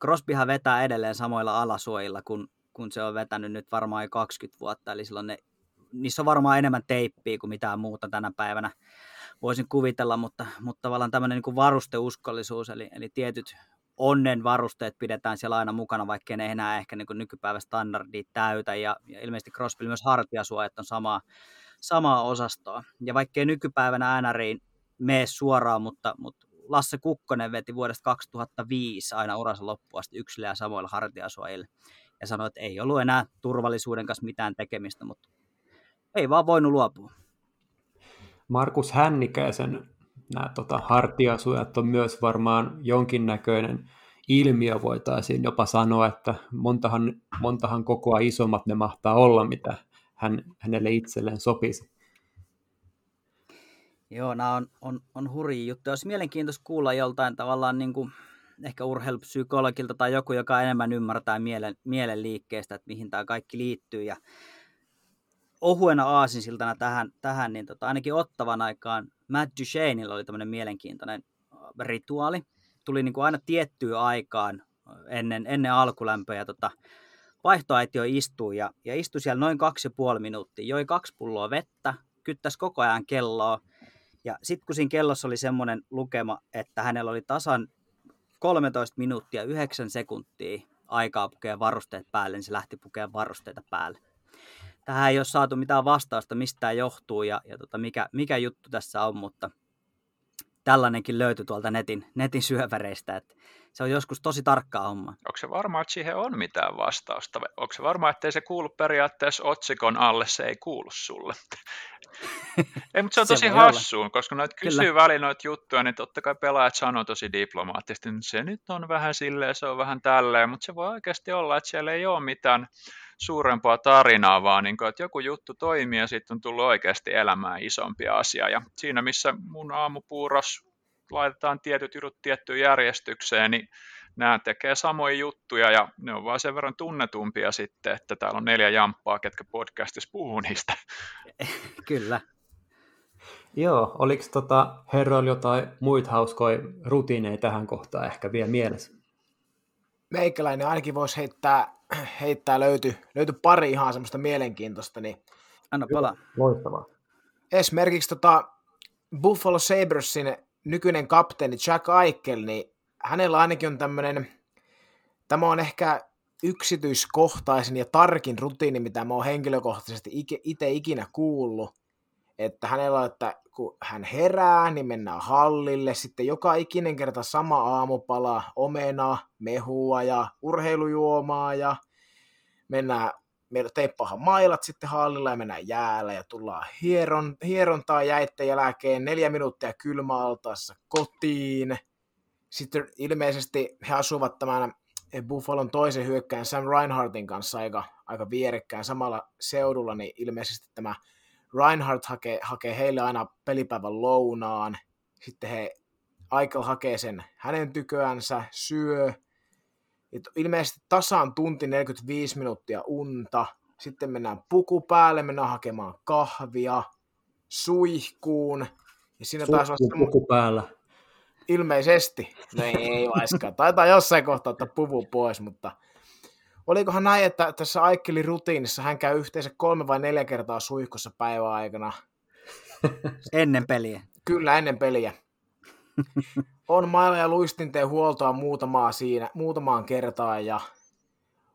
Crosbyhan vetää edelleen samoilla alasuojilla, kun, kun se on vetänyt nyt varmaan jo 20 vuotta, eli silloin ne niissä on varmaan enemmän teippiä kuin mitään muuta tänä päivänä voisin kuvitella, mutta, mutta tavallaan tämmöinen niin varusteuskollisuus, eli, eli tietyt onnen varusteet pidetään siellä aina mukana, vaikka ne enää ehkä niin nykypäivän standardit täytä, ja, ja ilmeisesti Crosby myös hartiasuojat on samaa, samaa osastoa. Ja vaikkei nykypäivänä NRiin mene suoraan, mutta, mutta Lasse Kukkonen veti vuodesta 2005 aina uransa loppuun asti yksilö ja samoilla hartiasuojilla. Ja sanoi, että ei ollut enää turvallisuuden kanssa mitään tekemistä, mutta ei vaan voinut luopua. Markus Hännikäisen nämä tota, hartiasujat on myös varmaan jonkinnäköinen ilmiö, voitaisiin jopa sanoa, että montahan, montahan kokoa isommat ne mahtaa olla, mitä hän, hänelle itselleen sopisi. Joo, nämä on, on, on hurjia juttuja. Olisi mielenkiintoista kuulla joltain tavallaan niin kuin, ehkä urheilupsykologilta tai joku, joka enemmän ymmärtää mielen, mielen liikkeestä, että mihin tämä kaikki liittyy. Ja ohuena aasinsiltana tähän, tähän niin tota, ainakin ottavan aikaan Matt Ducheneilla oli tämmöinen mielenkiintoinen äh, rituaali. Tuli niin kuin aina tiettyyn aikaan äh, ennen, ennen alkulämpöä tota, vaihtoaitio istui ja, ja istui siellä noin kaksi ja puoli minuuttia. Joi kaksi pulloa vettä, kyttäisi koko ajan kelloa. Ja sitten kun siinä kellossa oli semmoinen lukema, että hänellä oli tasan 13 minuuttia 9 sekuntia aikaa pukea varusteet päälle, niin se lähti pukea varusteita päälle tähän ei ole saatu mitään vastausta, mistä tämä johtuu ja, ja tota, mikä, mikä juttu tässä on, mutta tällainenkin löytyi tuolta netin, netin syöväreistä, että se on joskus tosi tarkkaa homma. Onko se varma, että siihen on mitään vastausta? Onko se varma, että ei se kuulu periaatteessa otsikon alle, se ei kuulu sulle? ei, mutta se on se tosi hassu, koska noita kysyy väliin noita juttuja, niin totta kai pelaajat sanoo tosi diplomaattisesti, että se nyt on vähän silleen, se on vähän tälleen, mutta se voi oikeasti olla, että siellä ei ole mitään suurempaa tarinaa, vaan niin kuin, että joku juttu toimii ja sitten on tullut oikeasti elämään isompi asia. Ja siinä, missä mun aamupuuros laitetaan tietyt jutut tiettyyn järjestykseen, niin nämä tekee samoja juttuja ja ne on vaan sen verran tunnetumpia sitten, että täällä on neljä jamppaa, ketkä podcastissa puhuu niistä. Kyllä. Joo, oliko tota herroilla jotain muita hauskoja rutiineja tähän kohtaan ehkä vielä mielessä? Meikäläinen ainakin voisi heittää, heittää löyty, löyty pari ihan semmoista mielenkiintoista. Niin... Anna palaa. Loistavaa. Esimerkiksi tota Buffalo Sabresin nykyinen kapteeni Jack Eichel, niin hänellä ainakin on tämmöinen, tämä on ehkä yksityiskohtaisin ja tarkin rutiini, mitä mä oon henkilökohtaisesti itse ikinä kuullut, että hänellä että kun hän herää, niin mennään hallille, sitten joka ikinen kerta sama aamupala, omena, mehua ja urheilujuomaa ja mennään teippahan mailat sitten hallilla ja mennään jäällä ja tullaan hieron, hierontaa jäitten jälkeen neljä minuuttia kylmäaltaassa kotiin. Sitten ilmeisesti he asuvat tämän Buffalon toisen hyökkään Sam Reinhardtin kanssa aika, aika vierekkään samalla seudulla, niin ilmeisesti tämä Reinhardt hakee, hakee heille aina pelipäivän lounaan. Sitten he Aikel hakee sen hänen tyköänsä, syö, et ilmeisesti tasan tunti 45 minuuttia unta, sitten mennään puku päälle, mennään hakemaan kahvia, suihkuun, ja siinä taas on puku päällä. Ilmeisesti. No ei, ei vaiskaan. Taitaa jossain kohtaa ottaa puvu pois, mutta olikohan näin, että tässä Aikkelin rutiinissa hän käy yhteensä kolme vai neljä kertaa suihkussa päivän aikana? Ennen peliä. Kyllä, ennen peliä on mailla ja luistinteen huoltoa muutamaa siinä, muutamaan kertaan ja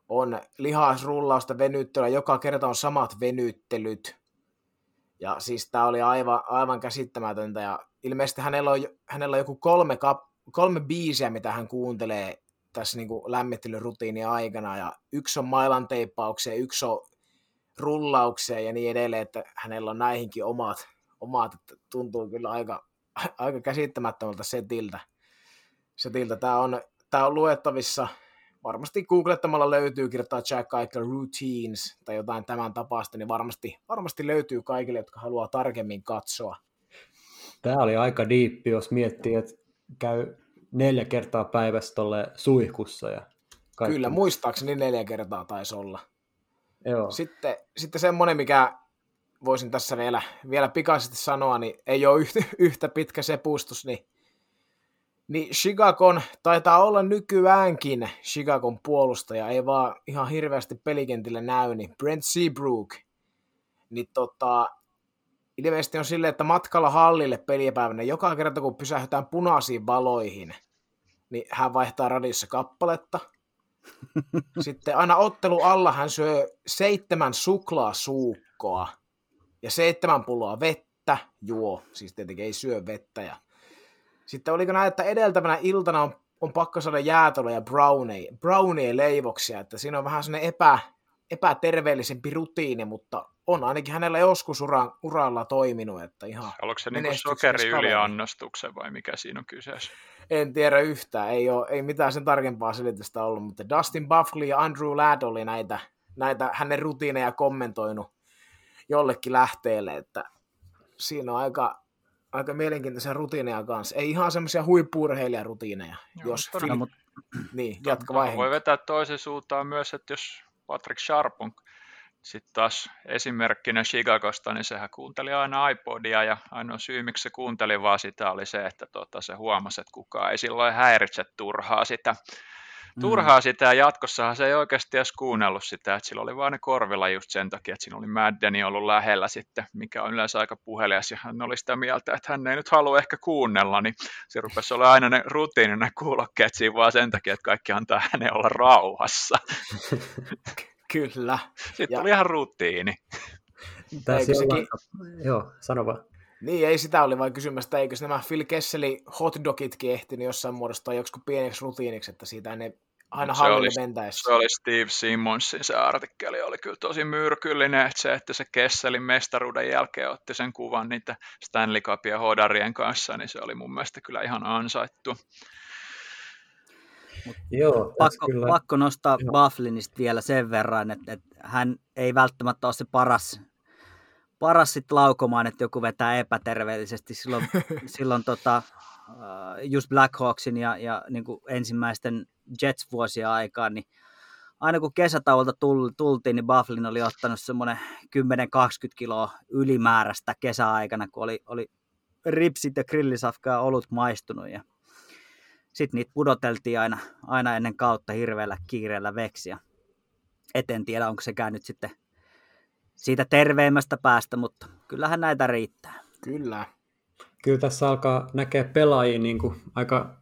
on lihasrullausta venyttelyä, joka kerta on samat venyttelyt. Ja siis tämä oli aivan, aivan käsittämätöntä ja ilmeisesti hänellä on, hänellä on joku kolme, kap, kolme biisiä, mitä hän kuuntelee tässä niin lämmittelyrutiinin aikana ja yksi on mailan teippauksia, yksi on rullauksia ja niin edelleen, että hänellä on näihinkin omat, omat että tuntuu kyllä aika, aika käsittämättömältä setiltä. setiltä. Tämä, on, tämä on luettavissa, varmasti googlettamalla löytyy, kirjoittaa Jack Eichel Routines tai jotain tämän tapaista, niin varmasti, varmasti löytyy kaikille, jotka haluaa tarkemmin katsoa. Tämä oli aika diippi, jos miettii, että käy neljä kertaa päivässä tuolle suihkussa. Ja kaikki. Kyllä, muistaakseni neljä kertaa taisi olla. Joo. Sitten, sitten semmoinen, mikä voisin tässä vielä, vielä pikaisesti sanoa, niin ei ole yhtä, yhtä pitkä sepustus, niin, niin Chicagon taitaa olla nykyäänkin Chicagon puolustaja, ei vaan ihan hirveästi pelikentillä näy, niin Brent Seabrook, niin tota, ilmeisesti on silleen, että matkalla hallille pelipäivänä, joka kerta kun pysähdytään punaisiin valoihin, niin hän vaihtaa radiossa kappaletta. Sitten aina ottelu alla hän syö seitsemän suklaasuukkoa ja seitsemän pulloa vettä juo, siis tietenkin ei syö vettä. Ja... Sitten oliko näin, että edeltävänä iltana on, on pakko saada jäätelö ja brownie, brownie leivoksia, että siinä on vähän sellainen epä, epäterveellisempi rutiini, mutta on ainakin hänellä joskus ura, uralla toiminut. Että ihan Oliko se niin sokeri yliannostuksen vai mikä siinä on kyseessä? En tiedä yhtään, ei, ole, ei mitään sen tarkempaa selitystä ollut, mutta Dustin Buffley ja Andrew Ladd oli näitä, näitä hänen rutiineja kommentoinut jollekin lähteelle, että siinä on aika, aika mielenkiintoisia rutiineja kanssa. Ei ihan semmoisia huippuurheilijarutiineja, Joo, jos film... mutta... niin, jatka vaihe. Voi vetää toisen suuntaan myös, että jos Patrick Sharp on sitten taas esimerkkinä Chicagosta, niin sehän kuunteli aina iPodia ja ainoa syy, miksi se kuunteli vaan sitä oli se, että tota, se huomasi, että kukaan ei silloin häiritse turhaa sitä Mm. turhaa sitä, ja jatkossahan se ei oikeasti edes kuunnellut sitä, että sillä oli vain ne korvilla just sen takia, että siinä oli Maddeni ollut lähellä sitten, mikä on yleensä aika puhelias, ja hän oli sitä mieltä, että hän ei nyt halua ehkä kuunnella, niin se rupesi olla aina ne rutiinin ne kuulokkeet siinä vaan sen takia, että kaikki antaa hänen olla rauhassa. Kyllä. Sitten ja... tuli ihan rutiini. Tässä sekin... Joo, sano vaan. Niin, ei sitä oli vain kysymästä, eikö nämä Phil Kesseli hotdogitkin ehtinyt jossain muodosta joku pieneksi rutiiniksi, että siitä ne aina se oli, mentäessä. Se oli Steve Simmonsin se artikkeli, oli kyllä tosi myrkyllinen, että se, että se Kesselin mestaruuden jälkeen otti sen kuvan niitä Stanley Cupia hodarien kanssa, niin se oli mun mielestä kyllä ihan ansaittu. Mut Joo, pakko, kyllä... pakko nostaa Joo. Bufflinista vielä sen verran, että, että hän ei välttämättä ole se paras, paras sit laukomaan, että joku vetää epäterveellisesti. Silloin, silloin tota, äh, just Blackhawksin ja, ja niin kuin ensimmäisten Jets-vuosia aikaan, niin aina kun kesätauolta tultiin, niin Bufflin oli ottanut semmoinen 10-20 kiloa ylimääräistä kesäaikana, kun oli, oli ripsit ja grillisafka ja olut maistunut. Ja sitten niitä pudoteltiin aina, aina ennen kautta hirveällä kiireellä veksiä. Et en tiedä, onko se käynyt sitten siitä terveemmästä päästä, mutta kyllähän näitä riittää. Kyllä. Kyllä tässä alkaa näkeä pelaajia niin kuin aika,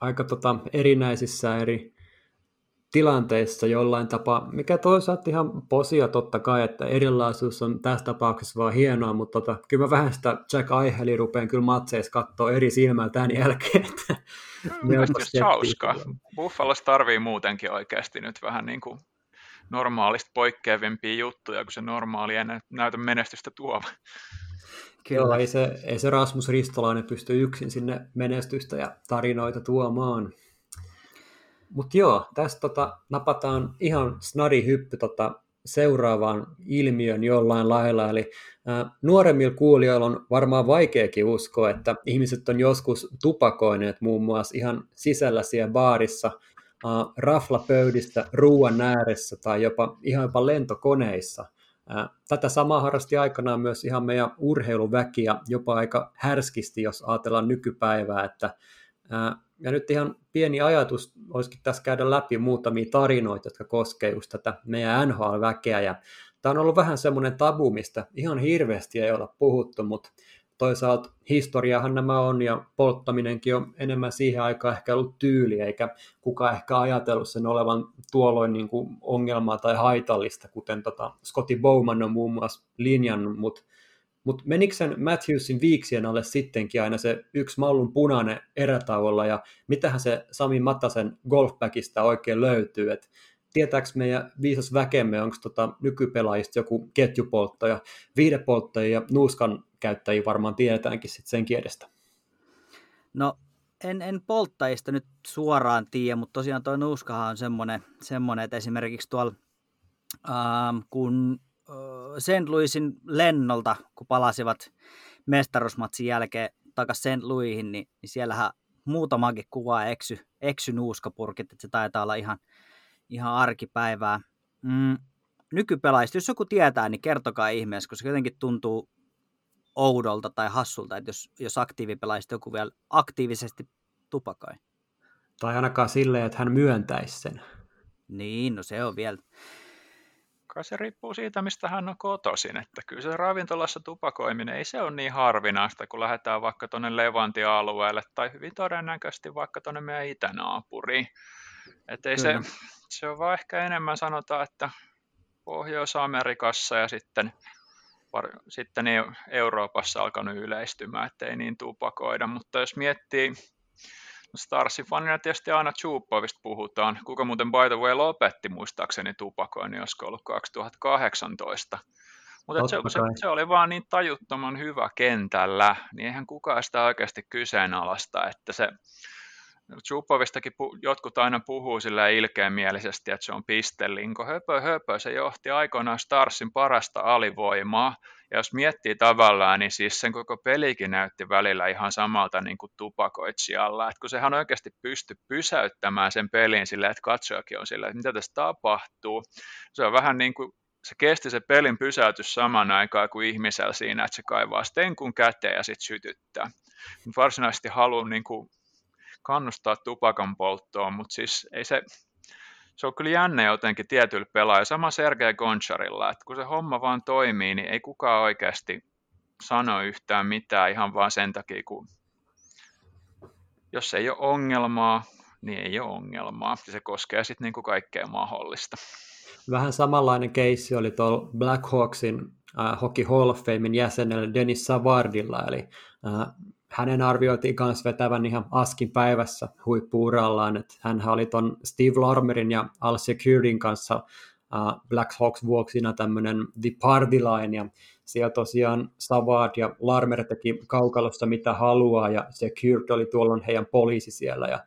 aika tota erinäisissä eri tilanteissa jollain tapaa, mikä toisaalta ihan posia totta kai, että erilaisuus on tässä tapauksessa vaan hienoa, mutta tota, kyllä mä vähän sitä Jack Aiheli rupean kyllä matseissa katsoa eri silmällä tämän jälkeen. Että Mielestäni hauskaa. Buffaloss tarvii muutenkin oikeasti nyt vähän niin kuin normaalista poikkeavimpia juttuja, kun se normaali ei näytä menestystä tuova. Kyllä. Joo, ei se, ei se Rasmus Ristolainen pysty yksin sinne menestystä ja tarinoita tuomaan. Mutta joo, tästä tota, napataan ihan snadi hyppy tota, seuraavaan ilmiön jollain lailla. Eli ää, nuoremmilla kuulijoilla on varmaan vaikeakin uskoa, että ihmiset on joskus tupakoineet muun muassa ihan sisällä siellä baarissa, ää, raflapöydistä, ruoan ääressä tai jopa ihan jopa lentokoneissa. Ää, tätä samaa harrasti aikanaan myös ihan meidän urheiluväki ja jopa aika härskisti, jos ajatellaan nykypäivää, että ja nyt ihan pieni ajatus olisikin tässä käydä läpi muutamia tarinoita, jotka koskevat just tätä meidän NHL-väkeä. Ja tämä on ollut vähän semmoinen tabu, mistä ihan hirveästi ei olla puhuttu, mutta toisaalta historiahan nämä on ja polttaminenkin on enemmän siihen aikaan ehkä ollut tyyli, eikä kukaan ehkä ajatellut sen olevan tuolloin niin kuin ongelmaa tai haitallista, kuten tota Scotty Bowman on muun muassa linjannut, mutta mutta menikö sen Matthewsin viiksien alle sittenkin aina se yksi mallun punainen erätauolla, ja mitähän se Sami Matasen golfbackista oikein löytyy, että tietääkö meidän viisas väkemme, onko tota nykypelaajista joku ketjupolttaja, viidepolttaja ja nuuskan käyttäjiä varmaan tiedetäänkin sitten sen kiedestä. No en, en polttajista nyt suoraan tiedä, mutta tosiaan tuo nuuskahan on semmoinen, semmoinen että esimerkiksi tuolla ähm, kun St. Louisin lennolta, kun palasivat mestarusmatsin jälkeen takaisin St. Louisin, niin, niin siellähän muutamakin kuva eksy, eksy nuuskapurkit, että se taitaa olla ihan, ihan arkipäivää. Mm, nykypelaajista, jos joku tietää, niin kertokaa ihmeessä, koska jotenkin tuntuu oudolta tai hassulta, että jos, jos aktiivipelaajista joku vielä aktiivisesti tupakoi. Tai ainakaan silleen, että hän myöntäisi sen. Niin, no se on vielä, Kai se riippuu siitä, mistä hän on kotoisin. Että kyllä se ravintolassa tupakoiminen ei se ole niin harvinaista, kun lähdetään vaikka tuonne Levantia-alueelle tai hyvin todennäköisesti vaikka tuonne meidän itänaapuriin. Että ei se, se on vaan ehkä enemmän sanotaan, että Pohjois-Amerikassa ja sitten, sitten Euroopassa alkanut yleistymään, ettei niin tupakoida. Mutta jos miettii Starsin fanina tietysti aina Chupovista puhutaan. Kuka muuten by the way lopetti muistaakseni tupakoinnin, josko ollut 2018. Mutta se, se, se, oli vaan niin tajuttoman hyvä kentällä, niin eihän kukaan sitä oikeasti kyseenalaista, että se Chupovistakin pu, jotkut aina puhuu sillä ilkeämielisesti, että se on pistelinko. Höpö, höpö, se johti aikoinaan Starsin parasta alivoimaa, ja jos miettii tavallaan, niin siis sen koko pelikin näytti välillä ihan samalta niin kuin tupakoitsijalla. Että kun sehän oikeasti pystyi pysäyttämään sen pelin sillä, että katsojakin on sillä, että mitä tässä tapahtuu. Se on vähän niin kuin se kesti se pelin pysäytys saman aikaan kuin ihmisellä siinä, että se kaivaa stenkun käteen ja sitten sytyttää. Varsinaisesti haluan niin kuin kannustaa tupakan polttoon, mutta siis ei se, se on kyllä jännä jotenkin tietyllä pelaajalla. Sama Sergei Goncharilla, että kun se homma vaan toimii, niin ei kukaan oikeasti sano yhtään mitään ihan vaan sen takia, kun jos ei ole ongelmaa, niin ei ole ongelmaa. Se koskee sitten niin kaikkea mahdollista. Vähän samanlainen keissi oli tuolla Black Hawksin äh, Hockey Hall of Famein jäsenellä Dennis Savardilla, eli äh, hänen arvioitiin myös vetävän ihan askin päivässä huippuurallaan, että hän oli ton Steve Larmerin ja Al Securin kanssa Black Hawks vuoksina tämmöinen The Party Line, ja siellä tosiaan Savard ja Larmer teki kaukalossa mitä haluaa, ja Secured oli tuolloin heidän poliisi siellä, ja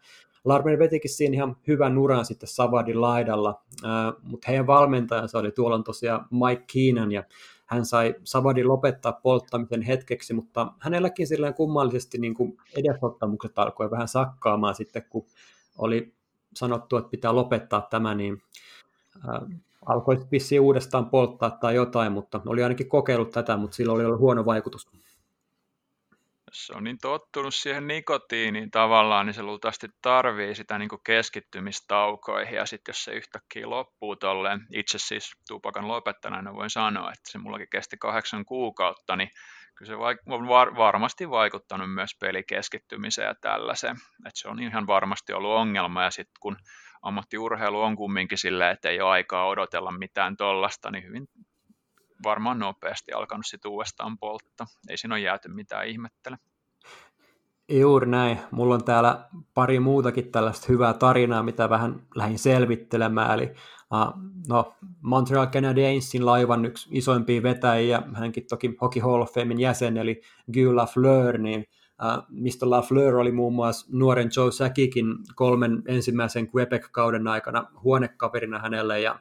Larmer vetikin siinä ihan hyvän uran sitten Savardin laidalla, mutta heidän valmentajansa oli tuolloin tosiaan Mike Keenan, ja hän sai Savadin lopettaa polttamisen hetkeksi, mutta hänelläkin silleen kummallisesti niin kuin edesottamukset alkoi vähän sakkaamaan sitten, kun oli sanottu, että pitää lopettaa tämä, niin äh, alkoi vissiin uudestaan polttaa tai jotain, mutta oli ainakin kokeillut tätä, mutta sillä oli ollut huono vaikutus se on niin tottunut siihen nikotiiniin tavallaan, niin se luultavasti tarvii sitä niin kuin keskittymistaukoihin, ja sitten jos se yhtäkkiä loppuu tolleen, itse siis tupakan lopettaneena voin sanoa, että se mullakin kesti kahdeksan kuukautta, niin kyllä se on var- varmasti vaikuttanut myös pelikeskittymiseen ja tällaiseen, että se on ihan varmasti ollut ongelma, ja sitten kun ammattiurheilu on kumminkin silleen, että ei ole aikaa odotella mitään tollasta, niin hyvin varmaan nopeasti alkanut sitten uudestaan polttaa. Ei siinä ole jääty mitään ihmettele. Juuri näin. Mulla on täällä pari muutakin tällaista hyvää tarinaa, mitä vähän lähdin selvittelemään. Eli uh, no, Montreal Canadiensin laivan yksi isoimpia vetäjiä, hänkin toki Hockey Hall of Famein jäsen, eli Guy Lafleur, niin uh, mistä Lafleur oli muun muassa nuoren Joe Säkikin kolmen ensimmäisen Quebec-kauden aikana huonekaverina hänelle, ja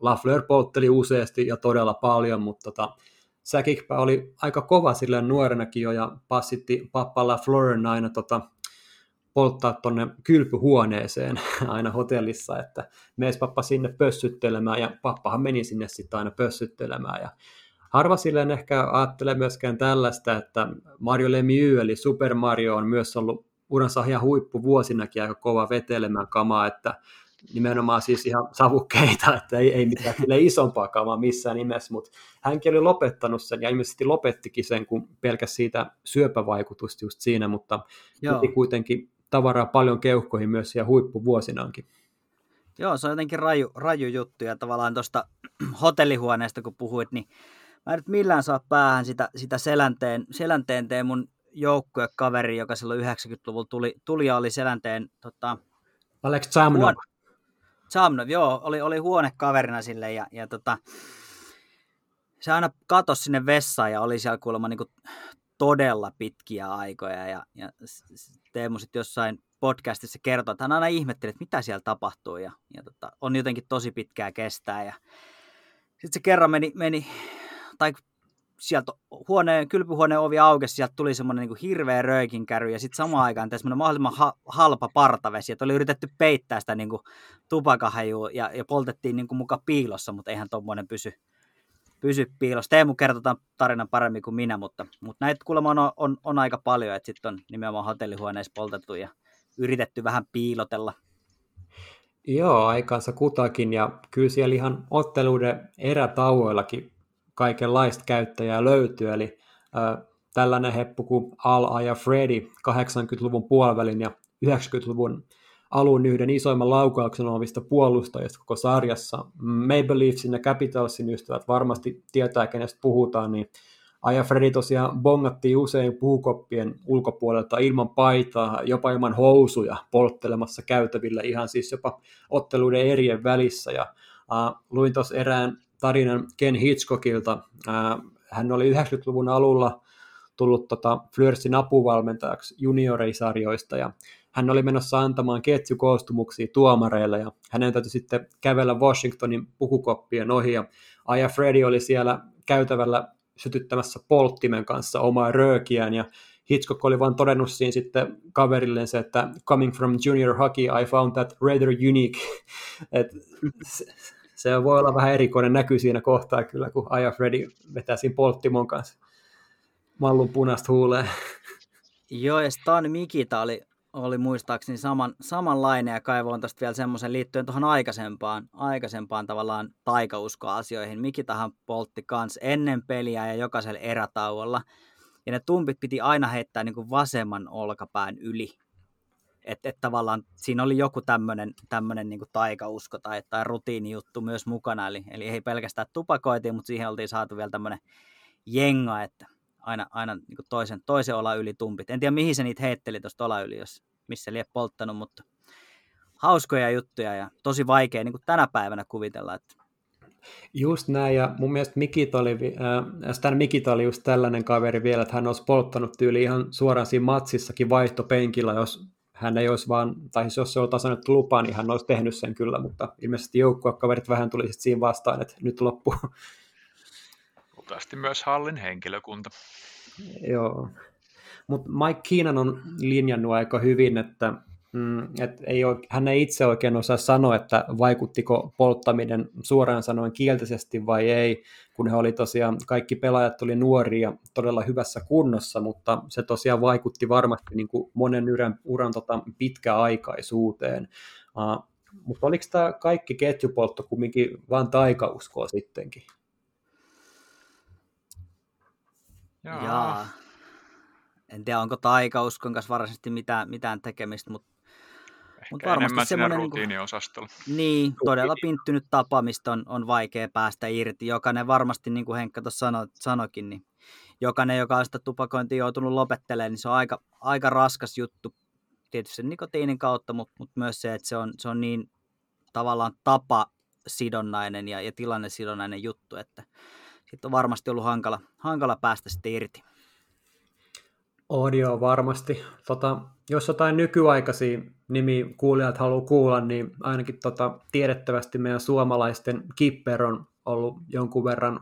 Lafleur poltteli useasti ja todella paljon, mutta tota, Säkikpä oli aika kova silleen nuorenakin jo ja passitti pappa Lafleurin aina tota, polttaa tuonne kylpyhuoneeseen aina hotellissa, että mees pappa sinne pössyttelemään ja pappahan meni sinne sitten aina pössyttelemään. Ja Harva silleen ehkä ajattelee myöskään tällaista, että Mario Lemieux eli Super Mario on myös ollut uransa ihan huippuvuosinakin aika kova vetelemään kamaa, että nimenomaan siis ihan savukkeita, että ei, ei mitään isompaa kamaa missään nimessä, mutta hänkin oli lopettanut sen ja ilmeisesti lopettikin sen, kun pelkäs siitä syöpävaikutusta just siinä, mutta Joo. kuitenkin tavaraa paljon keuhkoihin myös siellä huippuvuosinaankin. Joo, se on jotenkin raju, raju juttu ja tavallaan tuosta hotellihuoneesta kun puhuit, niin mä en nyt millään saa päähän sitä, sitä selänteen, selänteen Teemun joukkuekaveri, joka silloin 90-luvulla tuli, tuli ja oli selänteen tota, Alex Zamnov. Samnov, joo, oli, oli huonekaverina sille ja, ja tota, se aina katosi sinne vessaan ja oli siellä kuulemma niin todella pitkiä aikoja ja, ja Teemu sitten jossain podcastissa kertoi, että hän aina ihmetteli, että mitä siellä tapahtuu ja, ja tota, on jotenkin tosi pitkää kestää ja sitten se kerran meni, meni tai sieltä huoneen, kylpyhuoneen ovi aukesi, sieltä tuli semmoinen niin hirveä röikinkäry ja sitten samaan aikaan semmoinen mahdollisimman ha- halpa partavesi, että oli yritetty peittää sitä niin tupakahajua ja, ja poltettiin niin kuin muka piilossa, mutta eihän tuommoinen pysy, pysy piilossa. Teemu kertotaan tarinan paremmin kuin minä, mutta, mutta näitä kuulemma on, on, on aika paljon, että sitten on nimenomaan hotellihuoneessa poltettu ja yritetty vähän piilotella. Joo, aikaansa kutakin ja kyllä siellä ihan otteluiden erätauoillakin kaikenlaista käyttäjää löytyy, eli äh, tällainen heppu kuin Al ja Freddy 80-luvun puolivälin ja 90-luvun alun yhden isoimman laukauksen omista puolustajista koko sarjassa. Maple Leafsin ja Capitalsin ystävät varmasti tietää, kenestä puhutaan, niin Aja Freddy tosiaan bongattiin usein puukoppien ulkopuolelta ilman paitaa, jopa ilman housuja polttelemassa käytävillä ihan siis jopa otteluiden erien välissä. Ja, uh, luin tuossa erään tarinan Ken Hitchcockilta. Hän oli 90-luvun alulla tullut tota Fleursin apuvalmentajaksi junioreisarjoista ja hän oli menossa antamaan ketjukoostumuksia tuomareille ja hänen täytyy sitten kävellä Washingtonin pukukoppien ohi ja Aja Freddy oli siellä käytävällä sytyttämässä polttimen kanssa omaa röökiään ja Hitchcock oli vaan todennut siinä sitten kaverilleen se, että coming from junior hockey, I found that rather unique. Et se voi olla vähän erikoinen näky siinä kohtaa kyllä, kun Aja Freddy vetää siinä polttimon kanssa mallun punaista huuleen. Joo, ja Stan Mikita oli, oli muistaakseni saman, samanlainen, ja kaivoin tästä vielä semmoisen liittyen tuohon aikaisempaan, aikaisempaan tavallaan taikauskoasioihin. Mikitahan poltti kans ennen peliä ja jokaisella erätauolla, ja ne tumpit piti aina heittää niin kuin vasemman olkapään yli. Että et tavallaan siinä oli joku tämmöinen tämmönen niin taikausko tai, tai rutiinijuttu myös mukana, eli, eli ei pelkästään tupakoitiin, mutta siihen oltiin saatu vielä tämmöinen jenga, että aina, aina niin toisen, toisen ola yli tumpit. En tiedä, mihin se niitä heitteli tuosta ola yli, jos missä lie polttanut, mutta hauskoja juttuja ja tosi vaikea niin kuin tänä päivänä kuvitella, että Just näin, ja mun mielestä Mikit oli, äh, Stan Mikit oli just tällainen kaveri vielä, että hän olisi polttanut tyyli ihan suoraan siinä matsissakin vaihtopenkillä, jos hän ei olisi vaan, tai siis jos se olisi tasannut lupaa, niin hän olisi tehnyt sen kyllä, mutta ilmeisesti joukkuekaverit vähän tuli sitten siinä vastaan, että nyt loppuu. Luultavasti myös hallin henkilökunta. Joo. Mutta Mike Keenan on linjannut aika hyvin, että Mm, et ei ole, hän ei itse oikein osaa sanoa, että vaikuttiko polttaminen suoraan sanoen kielteisesti vai ei, kun he oli tosiaan, kaikki pelaajat oli nuoria todella hyvässä kunnossa, mutta se tosiaan vaikutti varmasti niin kuin monen uran, uran tota, pitkäaikaisuuteen. Uh, mutta oliko tämä kaikki ketjupoltto kumminkin vain taikauskoa sittenkin? Jaa. Jaa. En tiedä, onko taikauskon kanssa varsinaisesti mitään, mitään tekemistä, mutta mutta varmasti semmoinen niin kuin, Niin, todella pinttynyt tapa, mistä on, on vaikea päästä irti. Jokainen varmasti, niin kuin Henkka tuossa sano, sanokin, niin jokainen, joka on sitä tupakointia joutunut lopettelemaan, niin se on aika, aika raskas juttu tietysti nikotiinin kautta, mutta, mutta myös se, että se on, se on niin tavallaan tapa sidonnainen ja, ja tilannesidonnainen juttu, että sitten on varmasti ollut hankala, hankala päästä sitten irti. Audio varmasti. Tota, jos jotain nykyaikaisia nimi kuulijat haluaa kuulla, niin ainakin tota, tiedettävästi meidän suomalaisten Kipper on ollut jonkun verran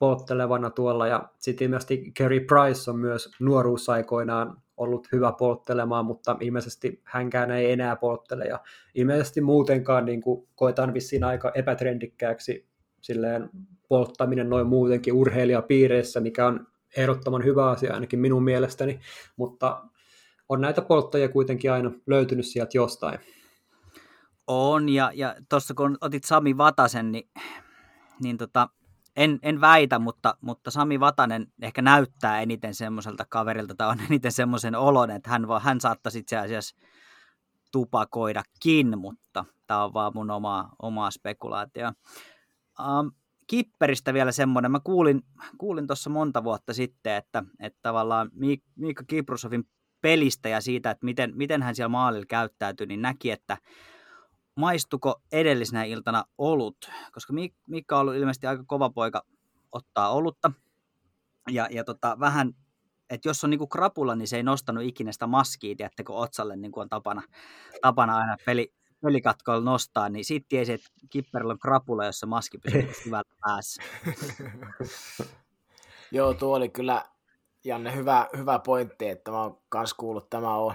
polttelevana tuolla, ja sitten ilmeisesti Kerry Price on myös nuoruusaikoinaan ollut hyvä polttelemaan, mutta ilmeisesti hänkään ei enää polttele, ja ilmeisesti muutenkaan niin kuin, koetaan vissiin aika epätrendikkääksi silleen polttaminen noin muutenkin urheilijapiireissä, mikä on ehdottoman hyvä asia ainakin minun mielestäni, mutta on näitä polttajia kuitenkin aina löytynyt sieltä jostain. On, ja, ja tuossa kun otit Sami Vatasen, niin, niin tota, en, en väitä, mutta, mutta Sami Vatanen ehkä näyttää eniten semmoiselta kaverilta, tai on eniten semmoisen olon, että hän, hän saattaisi itse asiassa tupakoidakin, mutta tämä on vaan mun oma, oma spekulaatio. Um, Kipperistä vielä semmoinen, mä kuulin, kuulin tuossa monta vuotta sitten, että, että tavallaan Miikka Kiprusovin pelistä ja siitä, että miten, miten hän siellä maalilla käyttäytyi, niin näki, että maistuko edellisenä iltana olut, koska Mikka on ollut ilmeisesti aika kova poika ottaa olutta, ja, ja tota, vähän, että jos on niinku krapula, niin se ei nostanut ikinä sitä maskiä, tiedättekö, otsalle, niin kuin on tapana, tapana aina peli, pelikatkoilla nostaa, niin siitä tiesi, että kipperillä on krapula, jossa maski pysyy hyvällä päässä. Joo, tuo oli kyllä Janne hyvä, hyvä pointti, että mä oon kans kuullut, tämä on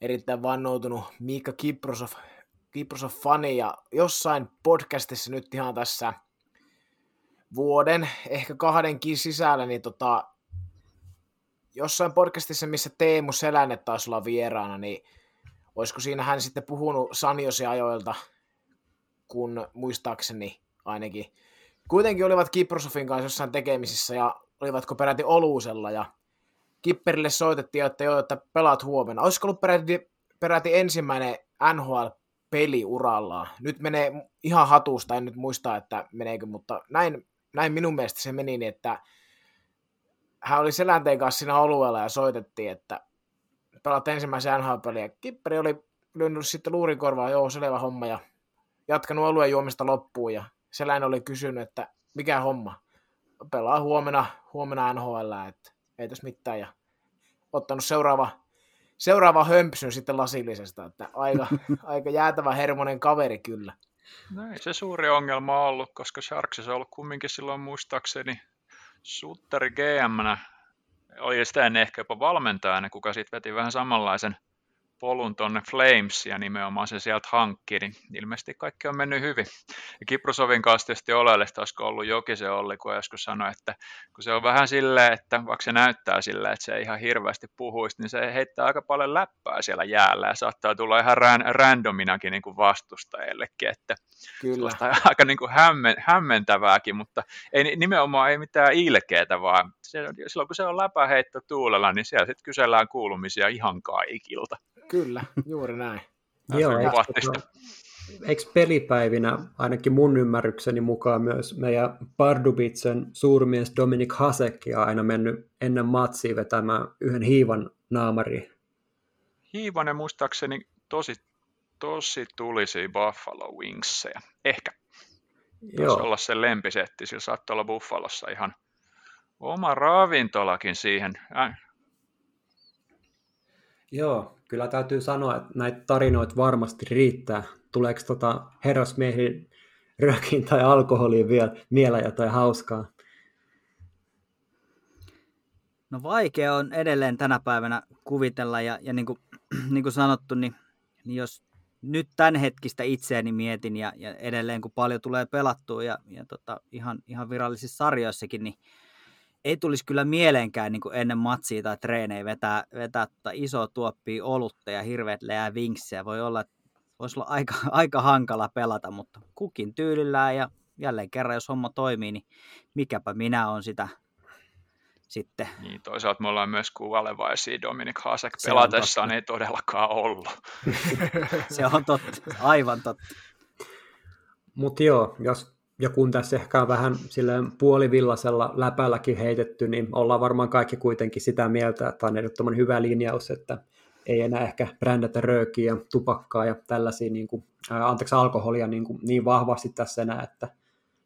erittäin vannoutunut Miikka Kiprosov, Kiprosov fani ja jossain podcastissa nyt ihan tässä vuoden, ehkä kahdenkin sisällä, niin tota, jossain podcastissa, missä Teemu Selänne taisi olla vieraana, niin olisiko siinä hän sitten puhunut Sanjosi ajoilta, kun muistaakseni ainakin. Kuitenkin olivat Kiprosofin kanssa jossain tekemisissä ja olivatko peräti Olusella ja Kipperille soitettiin, että joo, että pelaat huomenna. Olisiko ollut peräti, peräti ensimmäinen NHL-peli urallaan. Nyt menee ihan hatusta, en nyt muista, että meneekö, mutta näin, näin minun mielestä se meni niin, että hän oli selänteen kanssa siinä alueella ja soitettiin, että pelaat ensimmäisen NHL-peliä. Kipperi oli lyönyt sitten luurikorvaa, joo, selvä homma, ja jatkanut alueen juomista loppuun, ja Selän oli kysynyt, että mikä homma pelaa huomenna, huomenna NHL, että ei tässä mitään. Ja ottanut seuraava, seuraava hömpsyn sitten lasillisesta, että aika, aika jäätävä hermonen kaveri kyllä. No ei se suuri ongelma ollut, koska Sharksissa on ollut kumminkin silloin muistaakseni Sutteri gm oli sitä ennen ehkä jopa valmentajana, kuka sitten veti vähän samanlaisen – polun tuonne Flames ja nimenomaan se sieltä hankki, niin ilmeisesti kaikki on mennyt hyvin. Ja Kiprosovin kanssa tietysti oleellista, olisiko ollut Jokisen Olli, kun joskus sanoi, että kun se on vähän silleen, että vaikka se näyttää silleen, että se ei ihan hirveästi puhuisi, niin se heittää aika paljon läppää siellä jäällä ja saattaa tulla ihan ran, randominakin niin kuin vastustajillekin, että Kyllä. aika niin kuin hämmen, hämmentävääkin, mutta ei, nimenomaan ei mitään ilkeetä, vaan se, silloin kun se on läpäheitto tuulella, niin siellä sitten kysellään kuulumisia ihan kaikilta. Kyllä, juuri näin. Joo, eikö, tota, eikö pelipäivinä, ainakin mun ymmärrykseni mukaan myös meidän Pardubitsen suurmies Dominik Hasek on aina mennyt ennen matsia vetämään yhden hiivan naamari. Hiivanen muistaakseni tosi, tosi tulisi Buffalo Wingsia. Ehkä. Joo. olla se lempisetti, sillä saattoi olla Buffalossa ihan oma ravintolakin siihen. Joo, kyllä täytyy sanoa, että näitä tarinoita varmasti riittää. Tuleeko tota herrasmiehin rökin tai alkoholiin vielä mieleen jotain hauskaa? No vaikea on edelleen tänä päivänä kuvitella ja, ja niin, kuin, niin kuin sanottu, niin, niin jos nyt tämän hetkistä itseäni mietin ja, ja edelleen kun paljon tulee pelattua ja, ja tota, ihan, ihan virallisissa sarjoissakin, niin ei tulisi kyllä mieleenkään niin kuin ennen matsia tai treenejä vetää, vetää tota isoa tuoppia olutta ja hirveät leää vinksejä. Voi olla, että voisi olla aika, aika hankala pelata, mutta kukin tyylillään ja jälleen kerran, jos homma toimii, niin mikäpä minä on sitä sitten. Niin, toisaalta me ollaan myös kuvallevaisia Dominic Hasek pelatessaan ei todellakaan ollut. Se on totta, aivan totta. Mutta joo, jos ja kun tässä ehkä on vähän silleen puolivillasella läpälläkin heitetty, niin ollaan varmaan kaikki kuitenkin sitä mieltä, että on ehdottoman hyvä linjaus, että ei enää ehkä brändätä röökiä tupakkaa ja tällaisia niin kuin, ää, anteeksi, alkoholia niin, kuin, niin vahvasti tässä enää, että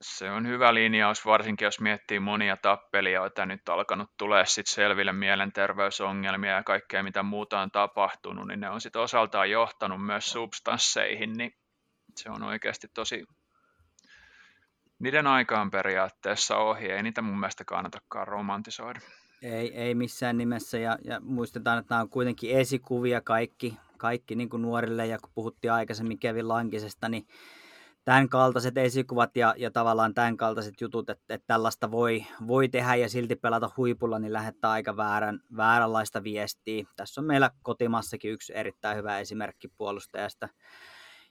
se on hyvä linjaus, varsinkin jos miettii monia tappelijoita, nyt alkanut tulee sit selville mielenterveysongelmia ja kaikkea mitä muuta on tapahtunut, niin ne on sitten osaltaan johtanut myös substansseihin, niin se on oikeasti tosi, niiden aikaan periaatteessa ohi, ei niitä mun mielestä kannatakaan romantisoida. Ei, ei missään nimessä ja, ja muistetaan, että nämä on kuitenkin esikuvia kaikki, kaikki niin kuin nuorille ja kun puhuttiin aikaisemmin Kevin Lankisesta, niin tämän kaltaiset esikuvat ja, ja tavallaan tämän kaltaiset jutut, että, että tällaista voi, voi tehdä ja silti pelata huipulla, niin lähettää aika väärän, vääränlaista viestiä. Tässä on meillä kotimassakin yksi erittäin hyvä esimerkki puolustajasta,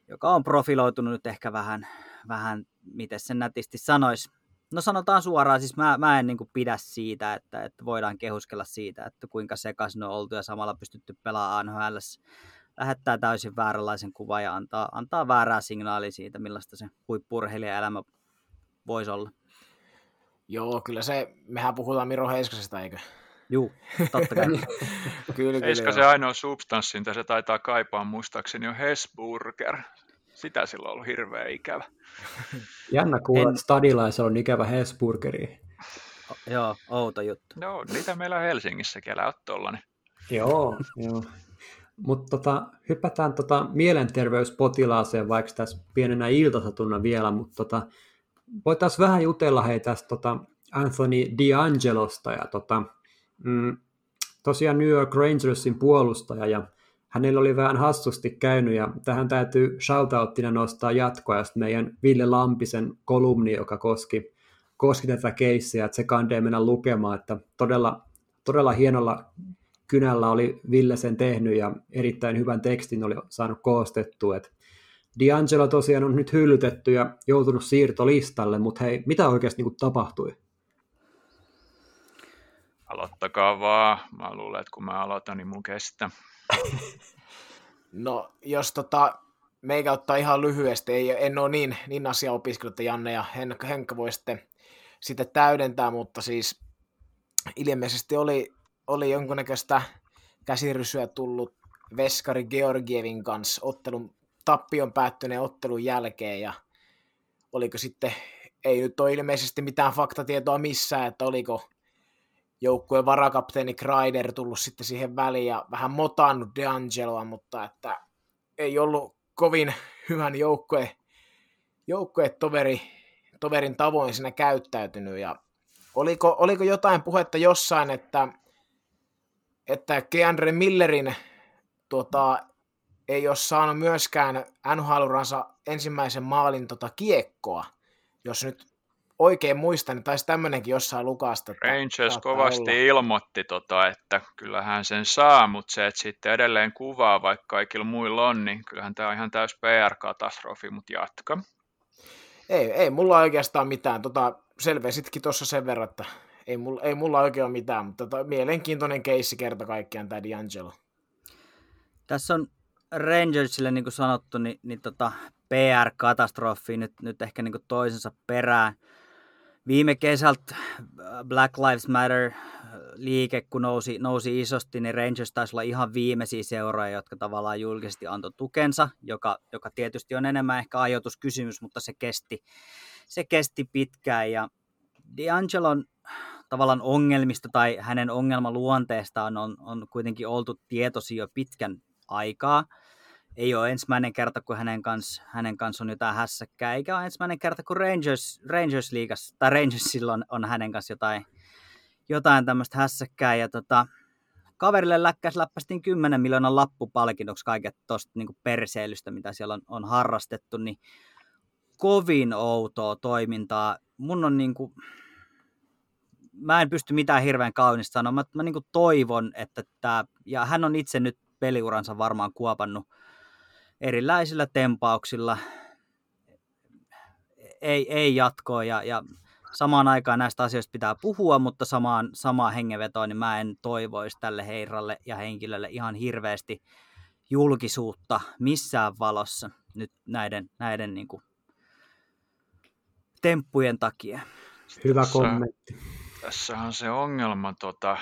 joka on profiloitunut nyt ehkä vähän, vähän miten sen nätisti sanoisi. No sanotaan suoraan, siis mä, mä en niin pidä siitä, että, että voidaan kehuskella siitä, että kuinka sekaisin on oltu ja samalla pystytty pelaamaan NHL lähettää täysin vääränlaisen kuvan ja antaa, antaa väärää signaalia siitä, millaista se huippurheilijaelämä voisi olla. Joo, kyllä se, mehän puhutaan Miro Heiskasesta, eikö? Juu, totta kai. kyllä, kyllä, se ainoa substanssi, mitä se taitaa kaipaa muistaakseni on Hesburger. Sitä silloin on ollut hirveä ikävä. Jännä kuulla, en... että stadilaisella on ikävä Hesburgeri. Joo, outo juttu. No, niitä meillä Helsingissäkin, älä ole tollanen. Joo, joo. Mutta tota, hypätään tota mielenterveyspotilaaseen vaikka tässä pienenä iltasatuna vielä, mutta tota, voitaisiin vähän jutella hei tästä tota Anthony D'Angelosta ja tota, mm, tosiaan New York Rangersin puolustaja ja hänellä oli vähän hassusti käynyt ja tähän täytyy shoutouttina nostaa jatkoa ja meidän Ville Lampisen kolumni, joka koski, koski tätä keissiä, että se kandee mennä lukemaan, että todella, todella hienolla kynällä oli Ville sen tehnyt ja erittäin hyvän tekstin oli saanut koostettua. Et D'Angelo tosiaan on nyt hyllytetty ja joutunut siirtolistalle, mutta hei, mitä oikeasti niin tapahtui? Aloittakaa vaan. Mä luulen, että kun mä aloitan, niin mun kestää. No, jos tota, meikä ottaa ihan lyhyesti, ei, en ole niin, niin asia opiskellut, Janne ja Henkka, Henkka voi sitten, sitten täydentää, mutta siis ilmeisesti oli oli jonkunnäköistä käsirysyä tullut Veskari Georgievin kanssa ottelun, tappion päättyneen ottelun jälkeen ja oliko sitten, ei nyt ole ilmeisesti mitään faktatietoa missään, että oliko joukkueen varakapteeni Kreider tullut sitten siihen väliin ja vähän motannut DeAngeloa, mutta että ei ollut kovin hyvän joukkue, joukkue toveri, toverin tavoin siinä käyttäytynyt. Ja oliko, oliko jotain puhetta jossain, että että Keandre Millerin tuota, ei ole saanut myöskään nhl ensimmäisen maalin tota, kiekkoa, jos nyt oikein muistan, niin taisi tämmöinenkin jossain lukasta. Rangers kovasti olla. ilmoitti, tota, että kyllähän sen saa, mutta se, että sitten edelleen kuvaa, vaikka kaikilla muilla on, niin kyllähän tämä on ihan täys PR-katastrofi, mutta jatka. Ei, ei mulla oikeastaan mitään. Tota, selvesitkin tuossa sen verran, että ei mulla, ei mulla oikein ole mitään, mutta tota, mielenkiintoinen keissi kerta kaikkiaan tämä D'Angelo. Tässä on Rangersille, niin kuin sanottu, niin, niin tota PR-katastrofi nyt, nyt ehkä niin kuin toisensa perään. Viime kesältä äh, Black Lives Matter äh, liike, kun nousi, nousi isosti, niin Rangers taisi olla ihan viimeisiä seuroja, jotka tavallaan julkisesti antoi tukensa, joka, joka tietysti on enemmän ehkä ajoituskysymys, mutta se kesti, se kesti pitkään. Ja D'Angelon tavallaan ongelmista tai hänen ongelmaluonteestaan on, on kuitenkin oltu tietoisia jo pitkän aikaa. Ei ole ensimmäinen kerta, kun hänen kanssa, hänen kanssa on jotain hässäkkää, eikä ole ensimmäinen kerta, kun Rangers, Rangers liigas, tai Rangersilla on, on hänen kanssa jotain, jotain tämmöistä hässäkkää. Ja tota, kaverille läkkäs läppästiin 10 miljoonan lappupalkinnoksi kaiket tuosta niin perseilystä, mitä siellä on, on harrastettu, niin kovin outoa toimintaa. Mun on niin kuin, mä en pysty mitään hirveän kaunista sanoa. Mä, mä niin toivon, että tämä, ja hän on itse nyt peliuransa varmaan kuopannut erilaisilla tempauksilla, ei, ei jatkoa ja, ja samaan aikaan näistä asioista pitää puhua, mutta samaan, samaan hengenvetoon, niin mä en toivoisi tälle heiralle ja henkilölle ihan hirveästi julkisuutta missään valossa nyt näiden, näiden niin kuin temppujen takia. Hyvä kommentti. Tässä on se ongelma tota,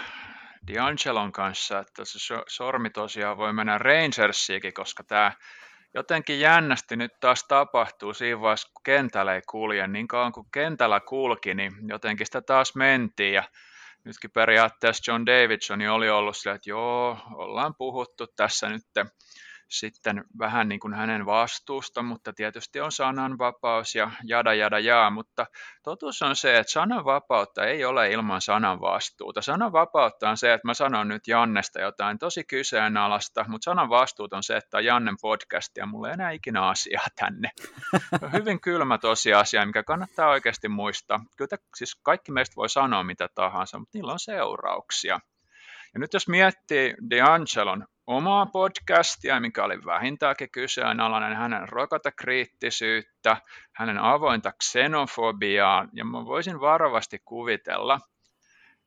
D'Angelon kanssa, että se sormi tosiaan voi mennä Rangersiikin, koska tämä jotenkin jännästi nyt taas tapahtuu siinä vaiheessa, kun kentällä ei kulje. Niin kauan kuin kentällä kulki, niin jotenkin sitä taas mentiin. Ja nytkin periaatteessa John Davidson oli ollut sillä, että joo, ollaan puhuttu tässä nyt sitten vähän niin kuin hänen vastuusta, mutta tietysti on sananvapaus ja jada jada jaa, mutta totuus on se, että sananvapautta ei ole ilman sananvastuuta. Sananvapautta on se, että mä sanon nyt Jannesta jotain tosi kyseenalaista, mutta sananvastuut on se, että on Jannen podcast ja mulla ei enää ikinä asiaa tänne. Hyvin kylmä tosiasia, mikä kannattaa oikeasti muistaa. Kyllä siis kaikki meistä voi sanoa mitä tahansa, mutta niillä on seurauksia. Ja nyt jos miettii D'Angelon omaa podcastia, mikä oli vähintäänkin kyseenalainen, hänen rokotekriittisyyttä, hänen avointa xenofobiaa, ja mä voisin varovasti kuvitella,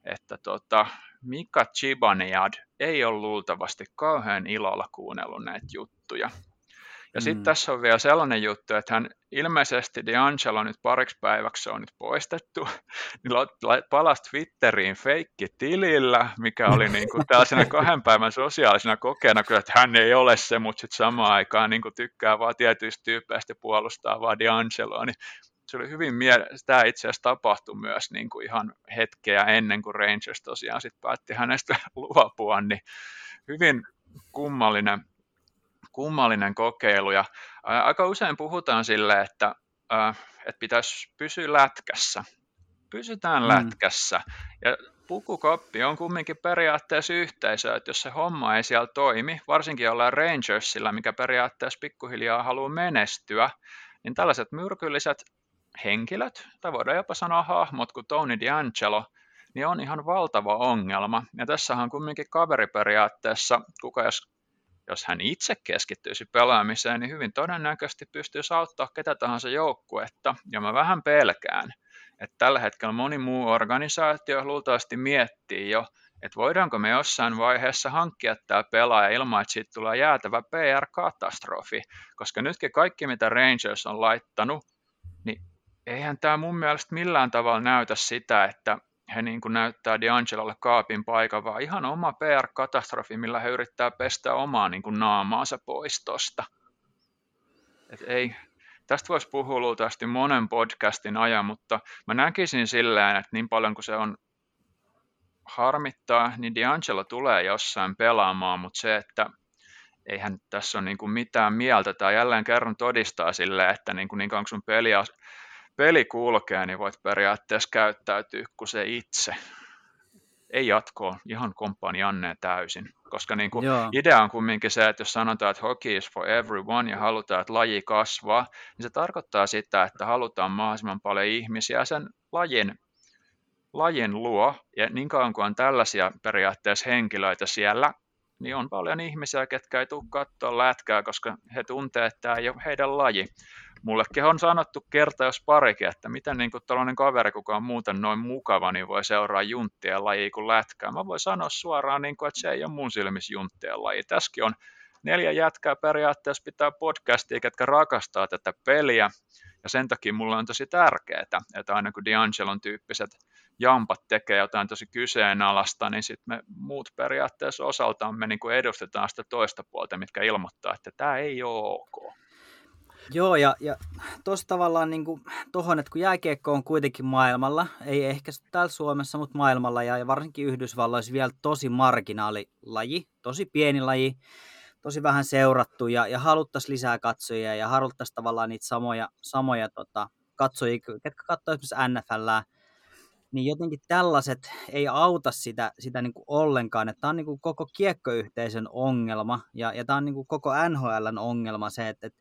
että tota, Mika Chibaniad ei ole luultavasti kauhean ilolla kuunnellut näitä juttuja. Ja sitten mm. tässä on vielä sellainen juttu, että hän ilmeisesti D'Angelo nyt pariksi päiväksi on nyt poistettu, niin palasi Twitteriin feikki-tilillä, mikä oli niin kuin tällaisena kahden päivän sosiaalisena kokeena, kyllä, että hän ei ole se, mutta sitten samaan aikaan niin kuin tykkää vaan tietyistä tyyppeistä puolustaa vaan D'Angeloa, niin se oli hyvin mie- tämä itse asiassa tapahtui myös niin kuin ihan hetkeä ennen kuin Rangers tosiaan sitten päätti hänestä luopua, niin hyvin kummallinen kummallinen kokeilu ja aika usein puhutaan sille, että, että pitäisi pysyä lätkässä. Pysytään mm. lätkässä ja pukukoppi on kumminkin periaatteessa yhteisö, että jos se homma ei siellä toimi, varsinkin ollaan Rangersilla, mikä periaatteessa pikkuhiljaa haluaa menestyä, niin tällaiset myrkylliset henkilöt, tai voidaan jopa sanoa hahmot kuin Tony D'Angelo, niin on ihan valtava ongelma. Ja tässä on kumminkin kaveriperiaatteessa, kuka jos jos hän itse keskittyisi pelaamiseen, niin hyvin todennäköisesti pystyisi auttaa ketä tahansa joukkuetta. Ja mä vähän pelkään, että tällä hetkellä moni muu organisaatio luultavasti miettii jo, että voidaanko me jossain vaiheessa hankkia tämä pelaaja ilman, että siitä tulee jäätävä PR-katastrofi. Koska nytkin kaikki, mitä Rangers on laittanut, niin eihän tämä mun mielestä millään tavalla näytä sitä, että he niin kuin näyttää D'Angelolle kaapin paikan, vaan ihan oma PR-katastrofi, millä he yrittää pestä omaa niin kuin naamaansa pois tosta. Et ei, tästä voisi puhua luultavasti monen podcastin ajan, mutta mä näkisin silleen, että niin paljon kuin se on harmittaa, niin D'Angelo tulee jossain pelaamaan, mutta se, että eihän tässä ole niin kuin mitään mieltä, tai jälleen kerran todistaa silleen, että niin kuin, niin kauan sun peli peli kulkee, niin voit periaatteessa käyttäytyä kuin se itse. Ei jatkoa, ihan komppaan Janne täysin. Koska niin kuin idea on kumminkin se, että jos sanotaan, että hockey is for everyone ja halutaan, että laji kasvaa, niin se tarkoittaa sitä, että halutaan mahdollisimman paljon ihmisiä sen lajin, lajin luo. Ja niin kauan kuin on tällaisia periaatteessa henkilöitä siellä, niin on paljon ihmisiä, ketkä ei tule katsoa lätkää, koska he tuntevat, että tämä ei ole heidän laji mullekin on sanottu kerta jos parikin, että miten niin tällainen kaveri, kuka on muuten noin mukava, niin voi seuraa junttien lajia kuin lätkää. Mä voin sanoa suoraan, niin kuin, että se ei ole mun silmissä junttien laji. Tässäkin on neljä jätkää periaatteessa pitää podcastia, ketkä rakastaa tätä peliä, ja sen takia mulla on tosi tärkeää, että aina kun D'Angelon tyyppiset jampat tekee jotain tosi kyseenalaista, niin sitten me muut periaatteessa osaltaan me niin kuin edustetaan sitä toista puolta, mitkä ilmoittaa, että tämä ei ole ok. Joo, ja, ja tuossa tavallaan niin kuin, tohon, että kun jääkiekko on kuitenkin maailmalla, ei ehkä täällä Suomessa, mutta maailmalla ja, ja varsinkin Yhdysvalloissa vielä tosi marginaalilaji, tosi pieni laji, tosi vähän seurattu ja, ja haluttaisiin lisää katsojia ja haluttaisiin tavallaan niitä samoja, samoja tota, katsojia, ketkä katsoo esimerkiksi NFLää, niin jotenkin tällaiset ei auta sitä, sitä niin kuin ollenkaan. Että tämä on niin kuin koko kiekkoyhteisön ongelma ja, ja tämä on niin kuin koko NHLn ongelma se, että, että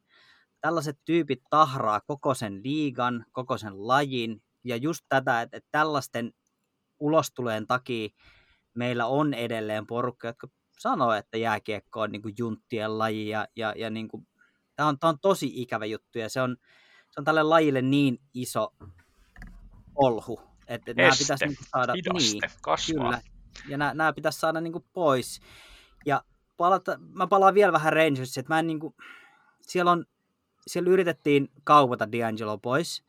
tällaiset tyypit tahraa koko sen liigan, koko sen lajin ja just tätä, että, että tällaisten ulostuleen takia meillä on edelleen porukka, jotka sanoo, että jääkiekko on niin kuin junttien laji ja, ja, ja niin kuin, tämä, on, tämä on tosi ikävä juttu ja se on, se on tälle lajille niin iso olhu, että, nämä pitäisi niin saada hidaste, niin, kasvaa. Kyllä, ja nämä, nämä pitäisi saada niin kuin pois. Ja palata, mä palaan vielä vähän Rangersiin, että mä en niin kuin, siellä, on, siellä yritettiin kaupata D'Angelo pois.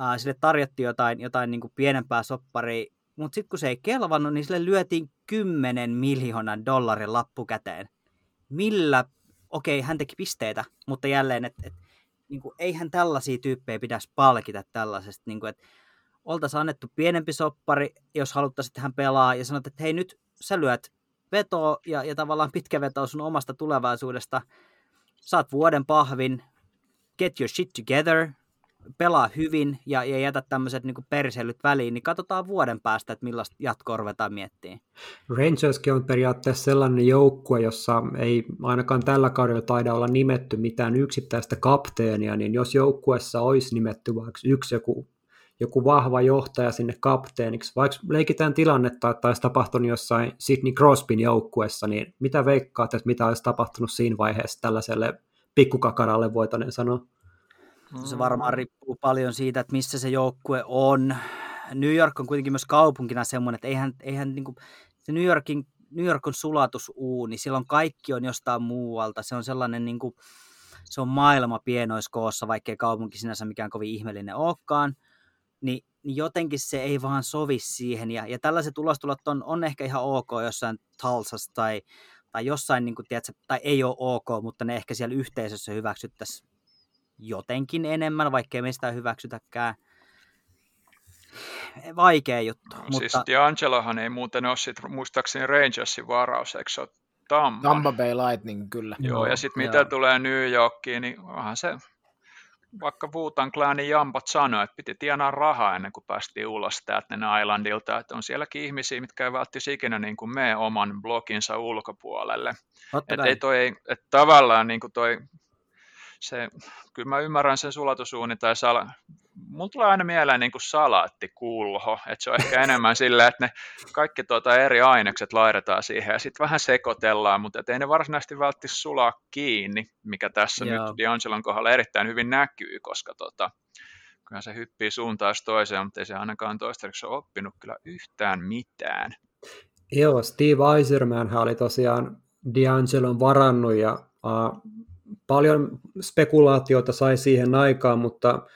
Uh, sille tarjottiin jotain, jotain niin kuin pienempää sopparia, mutta sitten kun se ei kelvannut, niin sille lyötiin 10 miljoonan dollarin lappu käteen. Millä, okei, okay, hän teki pisteitä, mutta jälleen, että et, niin kuin, eihän tällaisia tyyppejä pitäisi palkita tällaisesta, niin kuin, että oltaisiin annettu pienempi soppari, jos haluttaisiin, että hän pelaa, ja sanot, että hei nyt sä lyöt vetoa ja, ja tavallaan pitkä veto sun omasta tulevaisuudesta, saat vuoden pahvin, get your shit together, pelaa hyvin ja, ja jätä tämmöiset niin perseilyt väliin, niin katsotaan vuoden päästä, että millaista jatkoa ruvetaan miettimään. Rangerskin on periaatteessa sellainen joukkue, jossa ei ainakaan tällä kaudella taida olla nimetty mitään yksittäistä kapteenia, niin jos joukkuessa olisi nimetty vaikka yksi joku, joku vahva johtaja sinne kapteeniksi, vaikka leikitään tilannetta, että olisi tapahtunut jossain Sidney Crosbyn joukkuessa, niin mitä veikkaat, että mitä olisi tapahtunut siinä vaiheessa tällaiselle pikkukakaralle, voitaneen sanoa? Se varmaan riippuu paljon siitä, että missä se joukkue on. New York on kuitenkin myös kaupunkina semmoinen, että eihän, eihän niin kuin, se New Yorkin New York on sulatusuuni, silloin kaikki on jostain muualta, se on sellainen niin kuin, se on maailma pienoiskoossa, vaikkei kaupunki sinänsä mikään kovin ihmeellinen olekaan, niin, niin jotenkin se ei vaan sovi siihen, ja, ja tällaiset ulostulot on, on ehkä ihan ok jossain Talsassa tai, tai jossain, niin kuin, tiedätkö, tai ei ole ok, mutta ne ehkä siellä yhteisössä hyväksyttäisiin jotenkin enemmän, vaikkei meistä hyväksytäkään. Vaikea juttu. No, mutta... Siis D'Angelohan ei muuten ole sit, muistaakseni Rangersin varaus, eikö se ole Tampa? Tampa Bay Lightning, kyllä. Joo, ja sitten mitä tulee New Yorkiin, niin onhan se, vaikka Wutan Clanin jampat sanoi, että piti tienaa rahaa ennen kuin päästiin ulos Staten Islandilta, että on sielläkin ihmisiä, mitkä ei välttämättä ikinä niin kuin mene oman bloginsa ulkopuolelle. Että ei toi, että tavallaan niin kuin toi se, kyllä mä ymmärrän sen sulatusuuni tai sala, mulla tulee aina mieleen niin kuin salaattikulho, että se on ehkä enemmän sillä, että ne kaikki tuota eri ainekset laitetaan siihen ja sitten vähän sekoitellaan, mutta ei ne varsinaisesti välttämättä sulaa kiinni, mikä tässä Joo. nyt D'Angelon kohdalla erittäin hyvin näkyy, koska tota, kyllä se hyppii suuntaan toiseen, mutta ei se ainakaan toistaiseksi ole oppinut kyllä yhtään mitään. Joo, Steve Eiserman oli tosiaan D'Angelon varannut ja uh, paljon spekulaatiota sai siihen aikaan, mutta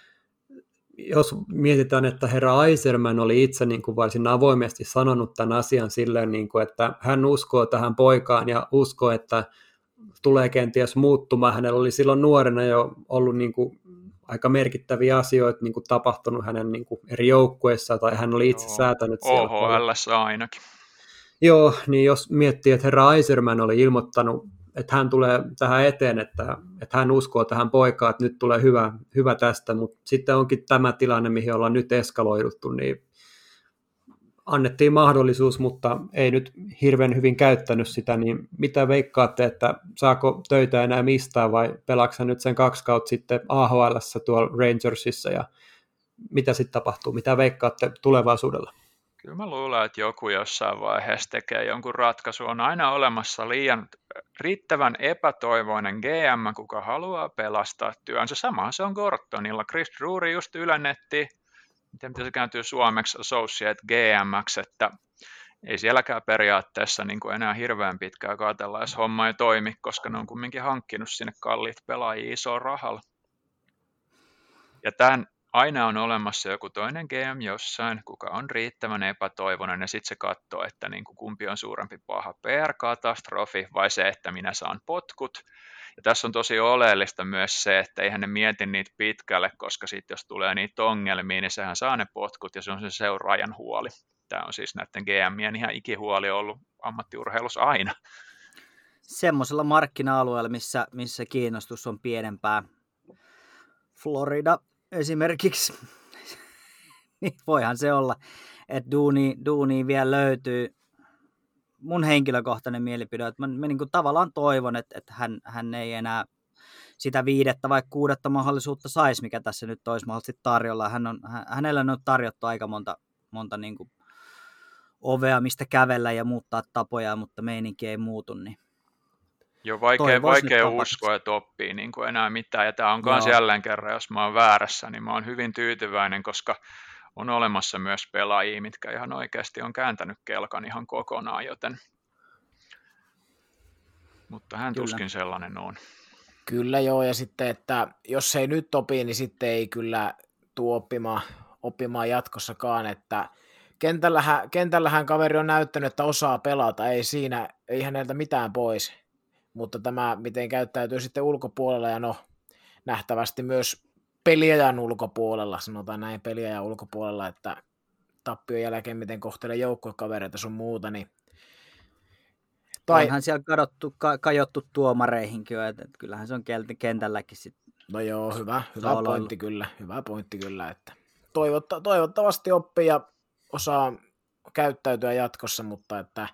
jos mietitään, että herra Eiserman oli itse niin kuin varsin avoimesti sanonut tämän asian silleen, niin kuin, että hän uskoo tähän poikaan ja uskoo, että tulee kenties muuttumaan. Hänellä oli silloin nuorena jo ollut niin kuin aika merkittäviä asioita niin kuin tapahtunut hänen niin kuin eri joukkueissa, tai hän oli itse Joo. säätänyt siellä. OHL ainakin. Joo, niin jos miettii, että herra Eiserman oli ilmoittanut että hän tulee tähän eteen, että, että hän uskoo tähän poikaan, että nyt tulee hyvä, hyvä tästä, mutta sitten onkin tämä tilanne, mihin ollaan nyt eskaloiduttu, niin annettiin mahdollisuus, mutta ei nyt hirveän hyvin käyttänyt sitä, niin mitä veikkaatte, että saako töitä enää mistään vai pelaaksa nyt sen kaksi kautta sitten AHL tuolla Rangersissa? Ja mitä sitten tapahtuu, mitä veikkaatte tulevaisuudella? Kyllä mä luulen, että joku jossain vaiheessa tekee jonkun ratkaisu. On aina olemassa liian riittävän epätoivoinen GM, kuka haluaa pelastaa työnsä. Sama se on Gortonilla. Chris Drury just ylennetti, miten se kääntyy suomeksi, associate GMX, että ei sielläkään periaatteessa niin kuin enää hirveän pitkää katsella, jos homma ei toimi, koska ne on kumminkin hankkinut sinne kalliit pelaajia isoa rahalla. Ja tämän aina on olemassa joku toinen GM jossain, kuka on riittävän epätoivoinen ja sitten se katsoo, että niin kuin kumpi on suurempi paha PR-katastrofi vai se, että minä saan potkut. Ja tässä on tosi oleellista myös se, että eihän ne mieti niitä pitkälle, koska sitten jos tulee niitä ongelmia, niin sehän saa ne potkut ja se on se seuraajan huoli. Tämä on siis näiden GMien ihan ikihuoli ollut ammattiurheilussa aina. Semmoisella markkina-alueella, missä, missä kiinnostus on pienempää. Florida esimerkiksi, niin voihan se olla, että duuni, duuni vielä löytyy. Mun henkilökohtainen mielipide, että mä, mä niin kuin tavallaan toivon, että, että hän, hän ei enää sitä viidettä vai kuudetta mahdollisuutta saisi, mikä tässä nyt olisi mahdollisesti tarjolla. Hän on, hänellä on tarjottu aika monta, monta niin kuin ovea, mistä kävellä ja muuttaa tapoja, mutta meininki ei muutu, niin Joo, vaikea, vaikea uskoa, että oppii niin kuin enää mitään. Ja tämä on myös jälleen kerran, jos mä oon väärässä, niin mä oon hyvin tyytyväinen, koska on olemassa myös pelaajia, mitkä ihan oikeasti on kääntänyt kelkan ihan kokonaan, joten mutta hän kyllä. tuskin sellainen on. Kyllä joo, ja sitten, että jos ei nyt opi, niin sitten ei kyllä tuo oppimaan, oppimaan jatkossakaan, että kentällähän, kentällähän kaveri on näyttänyt, että osaa pelata, ei siinä, ei häneltä mitään pois, mutta tämä, miten käyttäytyy sitten ulkopuolella, ja no, nähtävästi myös peliajan ulkopuolella, sanotaan näin peliajan ulkopuolella, että tappion jälkeen, miten kohtelee joukkokavereita sun muuta, niin tai... Onhan siellä kadottu, ka, kajottu tuomareihinkin että, että kyllähän se on kentälläkin sitten. No joo, hyvä, hyvä pointti kyllä, hyvä pointti kyllä, että toivotta, toivottavasti oppii ja osaa käyttäytyä jatkossa, mutta että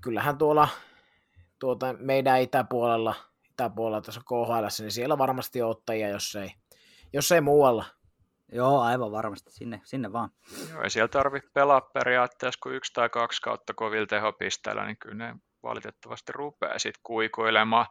kyllähän tuolla tuota, meidän itäpuolella, itäpuolella tässä KHL, niin siellä varmasti on ottajia, jos ei, jos ei muualla. Joo, aivan varmasti, sinne, sinne vaan. Joo, ei siellä tarvitse pelaa periaatteessa kuin yksi tai kaksi kautta kovilla tehopisteillä, niin kyllä ne valitettavasti rupeaa sitten kuikoilemaan.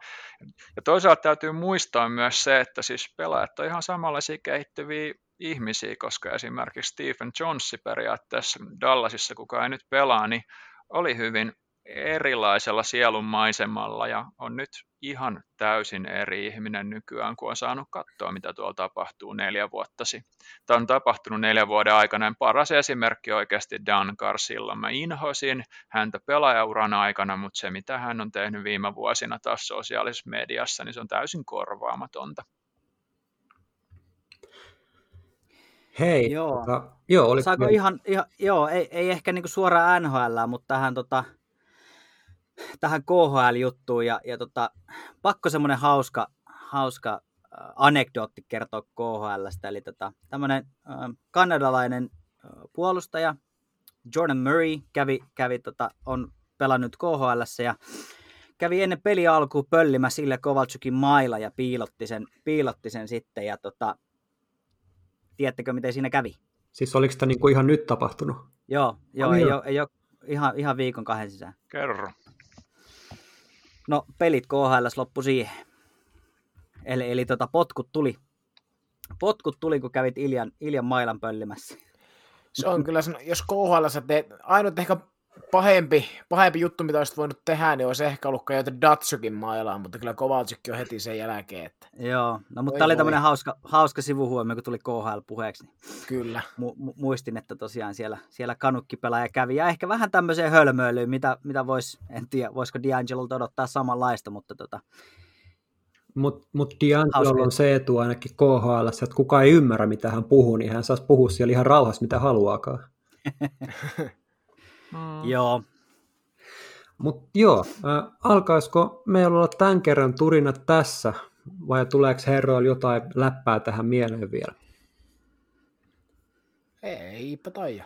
Ja toisaalta täytyy muistaa myös se, että siis pelaajat on ihan samanlaisia kehittyviä ihmisiä, koska esimerkiksi Stephen Jonesi periaatteessa Dallasissa, kuka ei nyt pelaa, niin oli hyvin erilaisella sielun maisemalla ja on nyt ihan täysin eri ihminen nykyään, kun on saanut katsoa, mitä tuolla tapahtuu neljä vuotta sitten. Tämä on tapahtunut neljän vuoden aikana. Paras esimerkki oikeasti Dan Carsilla. Mä inhosin häntä pelaajauran aikana, mutta se, mitä hän on tehnyt viime vuosina taas sosiaalisessa mediassa, niin se on täysin korvaamatonta. Hei, joo. Tota, joo oli Saako ihan, ihan, joo, ei, ei ehkä niinku suoraan NHL, mutta tähän tota, tähän KHL-juttuun ja, ja tota, pakko semmoinen hauska, hauska anekdootti kertoa KHLstä. Eli tota, tämmöinen äh, kanadalainen äh, puolustaja Jordan Murray kävi, kävi tota, on pelannut KHL ja kävi ennen peli alkuun pöllimä sille Kovalchukin mailla ja piilotti sen, piilotti sen sitten. Ja tota, tiedättekö, miten siinä kävi? Siis oliko tämä niinku ihan nyt tapahtunut? Joo, joo ei, ole, ei ole ihan, ihan viikon kahden sisään. Kerro. No pelit KHL loppu siihen. Eli, eli tota, potkut tuli. Potkut tuli, kun kävit Iljan, Iljan mailan pöllimässä. Se on kyllä, jos KHL sä teet, ainut ehkä pahempi, pahempi juttu, mitä olisit voinut tehdä, niin olisi ehkä ollut kajota Datsukin mailaan, mutta kyllä Kovalchikki on heti sen jälkeen. Että... Joo, no mutta tämä oli tämmöinen hauska, hauska sivuhuomio, kun tuli KHL puheeksi. Niin kyllä. Mu- muistin, että tosiaan siellä, siellä kanukkipelaaja kävi, ja ehkä vähän tämmöiseen hölmöilyyn, mitä, mitä voisi, en tiedä, voisiko D'Angelolta odottaa samanlaista, mutta tota, mutta mut D'Angelo on se etu ainakin KHL, että kukaan ei ymmärrä, mitä hän puhuu, niin hän saisi puhua siellä ihan rauhassa, mitä haluaakaan. Mm. Joo. Mutta joo, äh, alkaisiko meillä olla tämän kerran turinat tässä, vai tuleeko herroilla jotain läppää tähän mieleen vielä? Eipä taida.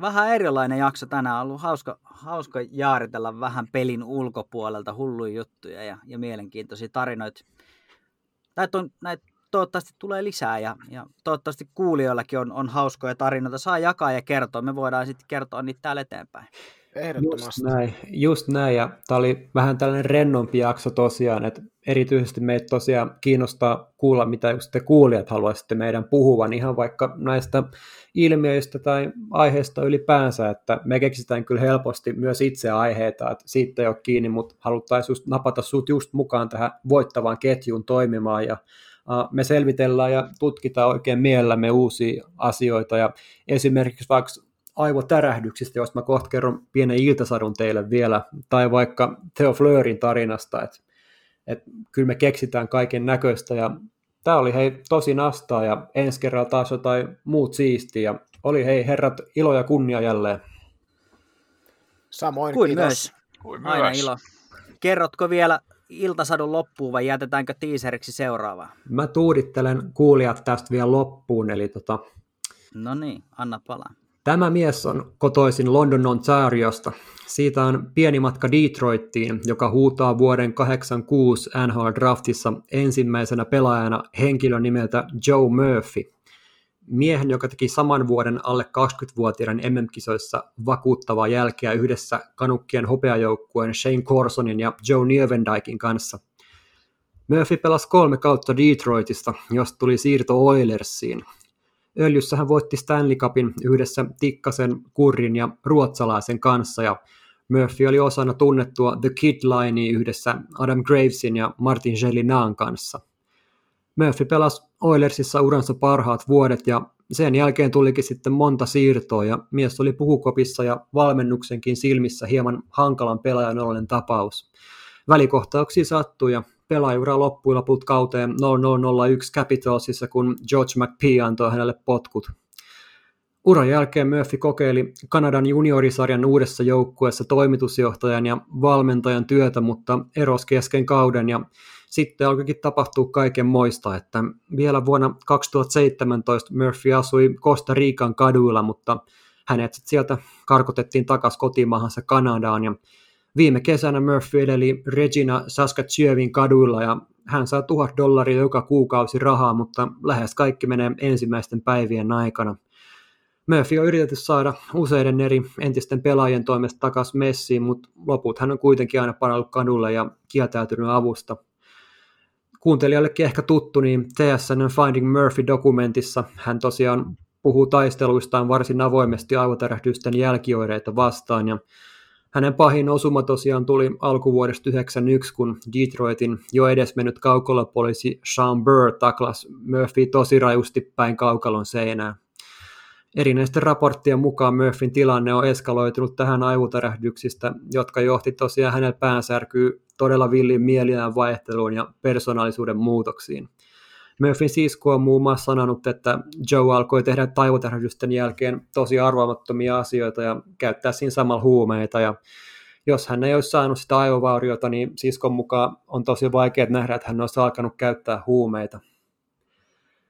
Vähän erilainen jakso tänään. On ollut hauska, hauska jaaritella vähän pelin ulkopuolelta hulluja juttuja ja, ja mielenkiintoisia tarinoita. Näitä, on, näitä toivottavasti tulee lisää ja, ja toivottavasti kuulijoillakin on, on hauskoja tarinoita. Saa jakaa ja kertoa. Me voidaan sitten kertoa niitä täällä eteenpäin. Ehdottomasti. Just näin, just näin, ja tämä oli vähän tällainen rennompi jakso tosiaan, että erityisesti meitä tosiaan kiinnostaa kuulla, mitä just te kuulijat haluaisitte meidän puhuvan, ihan vaikka näistä ilmiöistä tai aiheista ylipäänsä, että me keksitään kyllä helposti myös itse aiheita, että siitä ei ole kiinni, mutta haluttaisiin just napata sut just mukaan tähän voittavaan ketjuun toimimaan, ja me selvitellään ja tutkitaan oikein mielellämme uusia asioita, ja esimerkiksi vaikka aivotärähdyksistä, jos mä kohta kerron pienen iltasadun teille vielä, tai vaikka Theo Fleurin tarinasta, että et kyllä me keksitään kaiken näköistä, ja tämä oli hei tosi nastaa, ja ensi kerralla taas jotain muut siistiä, ja oli hei herrat ilo ja kunnia jälleen. Samoin, Kuin kiitos. myös. Kuin Aina myös. ilo. Kerrotko vielä iltasadun loppuun vai jätetäänkö tiiseriksi seuraavaa? Mä tuudittelen kuulijat tästä vielä loppuun, eli tota, No niin, anna palaa. Tämä mies on kotoisin London Ontariosta. Siitä on pieni matka Detroittiin, joka huutaa vuoden 86 NHL Draftissa ensimmäisenä pelaajana henkilön nimeltä Joe Murphy. Miehen, joka teki saman vuoden alle 20-vuotiaiden MM-kisoissa vakuuttavaa jälkeä yhdessä kanukkien hopeajoukkueen Shane Corsonin ja Joe Nieuwendikin kanssa. Murphy pelasi kolme kautta Detroitista, josta tuli siirto Oilersiin. Öljyssä hän voitti Stanley Cupin yhdessä Tikkasen, Kurrin ja ruotsalaisen kanssa ja Murphy oli osana tunnettua The Kid Linea yhdessä Adam Gravesin ja Martin Gelinan kanssa. Murphy pelasi Oilersissa uransa parhaat vuodet ja sen jälkeen tulikin sitten monta siirtoa ja mies oli pukukopissa ja valmennuksenkin silmissä hieman hankalan pelaajan ollen tapaus. Välikohtauksia sattui ja pelaajuura loppui loput kauteen 0001 Capitalsissa, kun George McPhee antoi hänelle potkut. Uran jälkeen Murphy kokeili Kanadan juniorisarjan uudessa joukkueessa toimitusjohtajan ja valmentajan työtä, mutta eros kesken kauden ja sitten alkoikin tapahtua kaiken moista, että vielä vuonna 2017 Murphy asui Costa Rican kaduilla, mutta hänet sieltä karkotettiin takaisin kotimaahansa Kanadaan ja Viime kesänä Murphy edeli Regina Saskatchewanin kaduilla ja hän saa tuhat dollaria joka kuukausi rahaa, mutta lähes kaikki menee ensimmäisten päivien aikana. Murphy on yritetty saada useiden eri entisten pelaajien toimesta takaisin messiin, mutta loput hän on kuitenkin aina palannut kadulle ja kieltäytynyt avusta. Kuuntelijallekin ehkä tuttu, niin TSN Finding Murphy-dokumentissa hän tosiaan puhuu taisteluistaan varsin avoimesti aivotärähdysten jälkioireita vastaan ja hänen pahin osuma tosiaan tuli alkuvuodesta 1991, kun Detroitin jo edesmennyt kaukolopoliisi Sean Burr taklas Murphy tosi rajusti päin kaukalon seinään. Erinäisten raporttien mukaan Murphyn tilanne on eskaloitunut tähän aivotärähdyksistä, jotka johti tosiaan hänen päänsärkyyn todella villin mielinään vaihteluun ja persoonallisuuden muutoksiin. Murphyn sisko on muun muassa sanonut, että Joe alkoi tehdä taivotähdysten jälkeen tosi arvaamattomia asioita ja käyttää siinä samalla huumeita. Ja jos hän ei olisi saanut sitä aivovauriota, niin siskon mukaan on tosi vaikea nähdä, että hän olisi alkanut käyttää huumeita.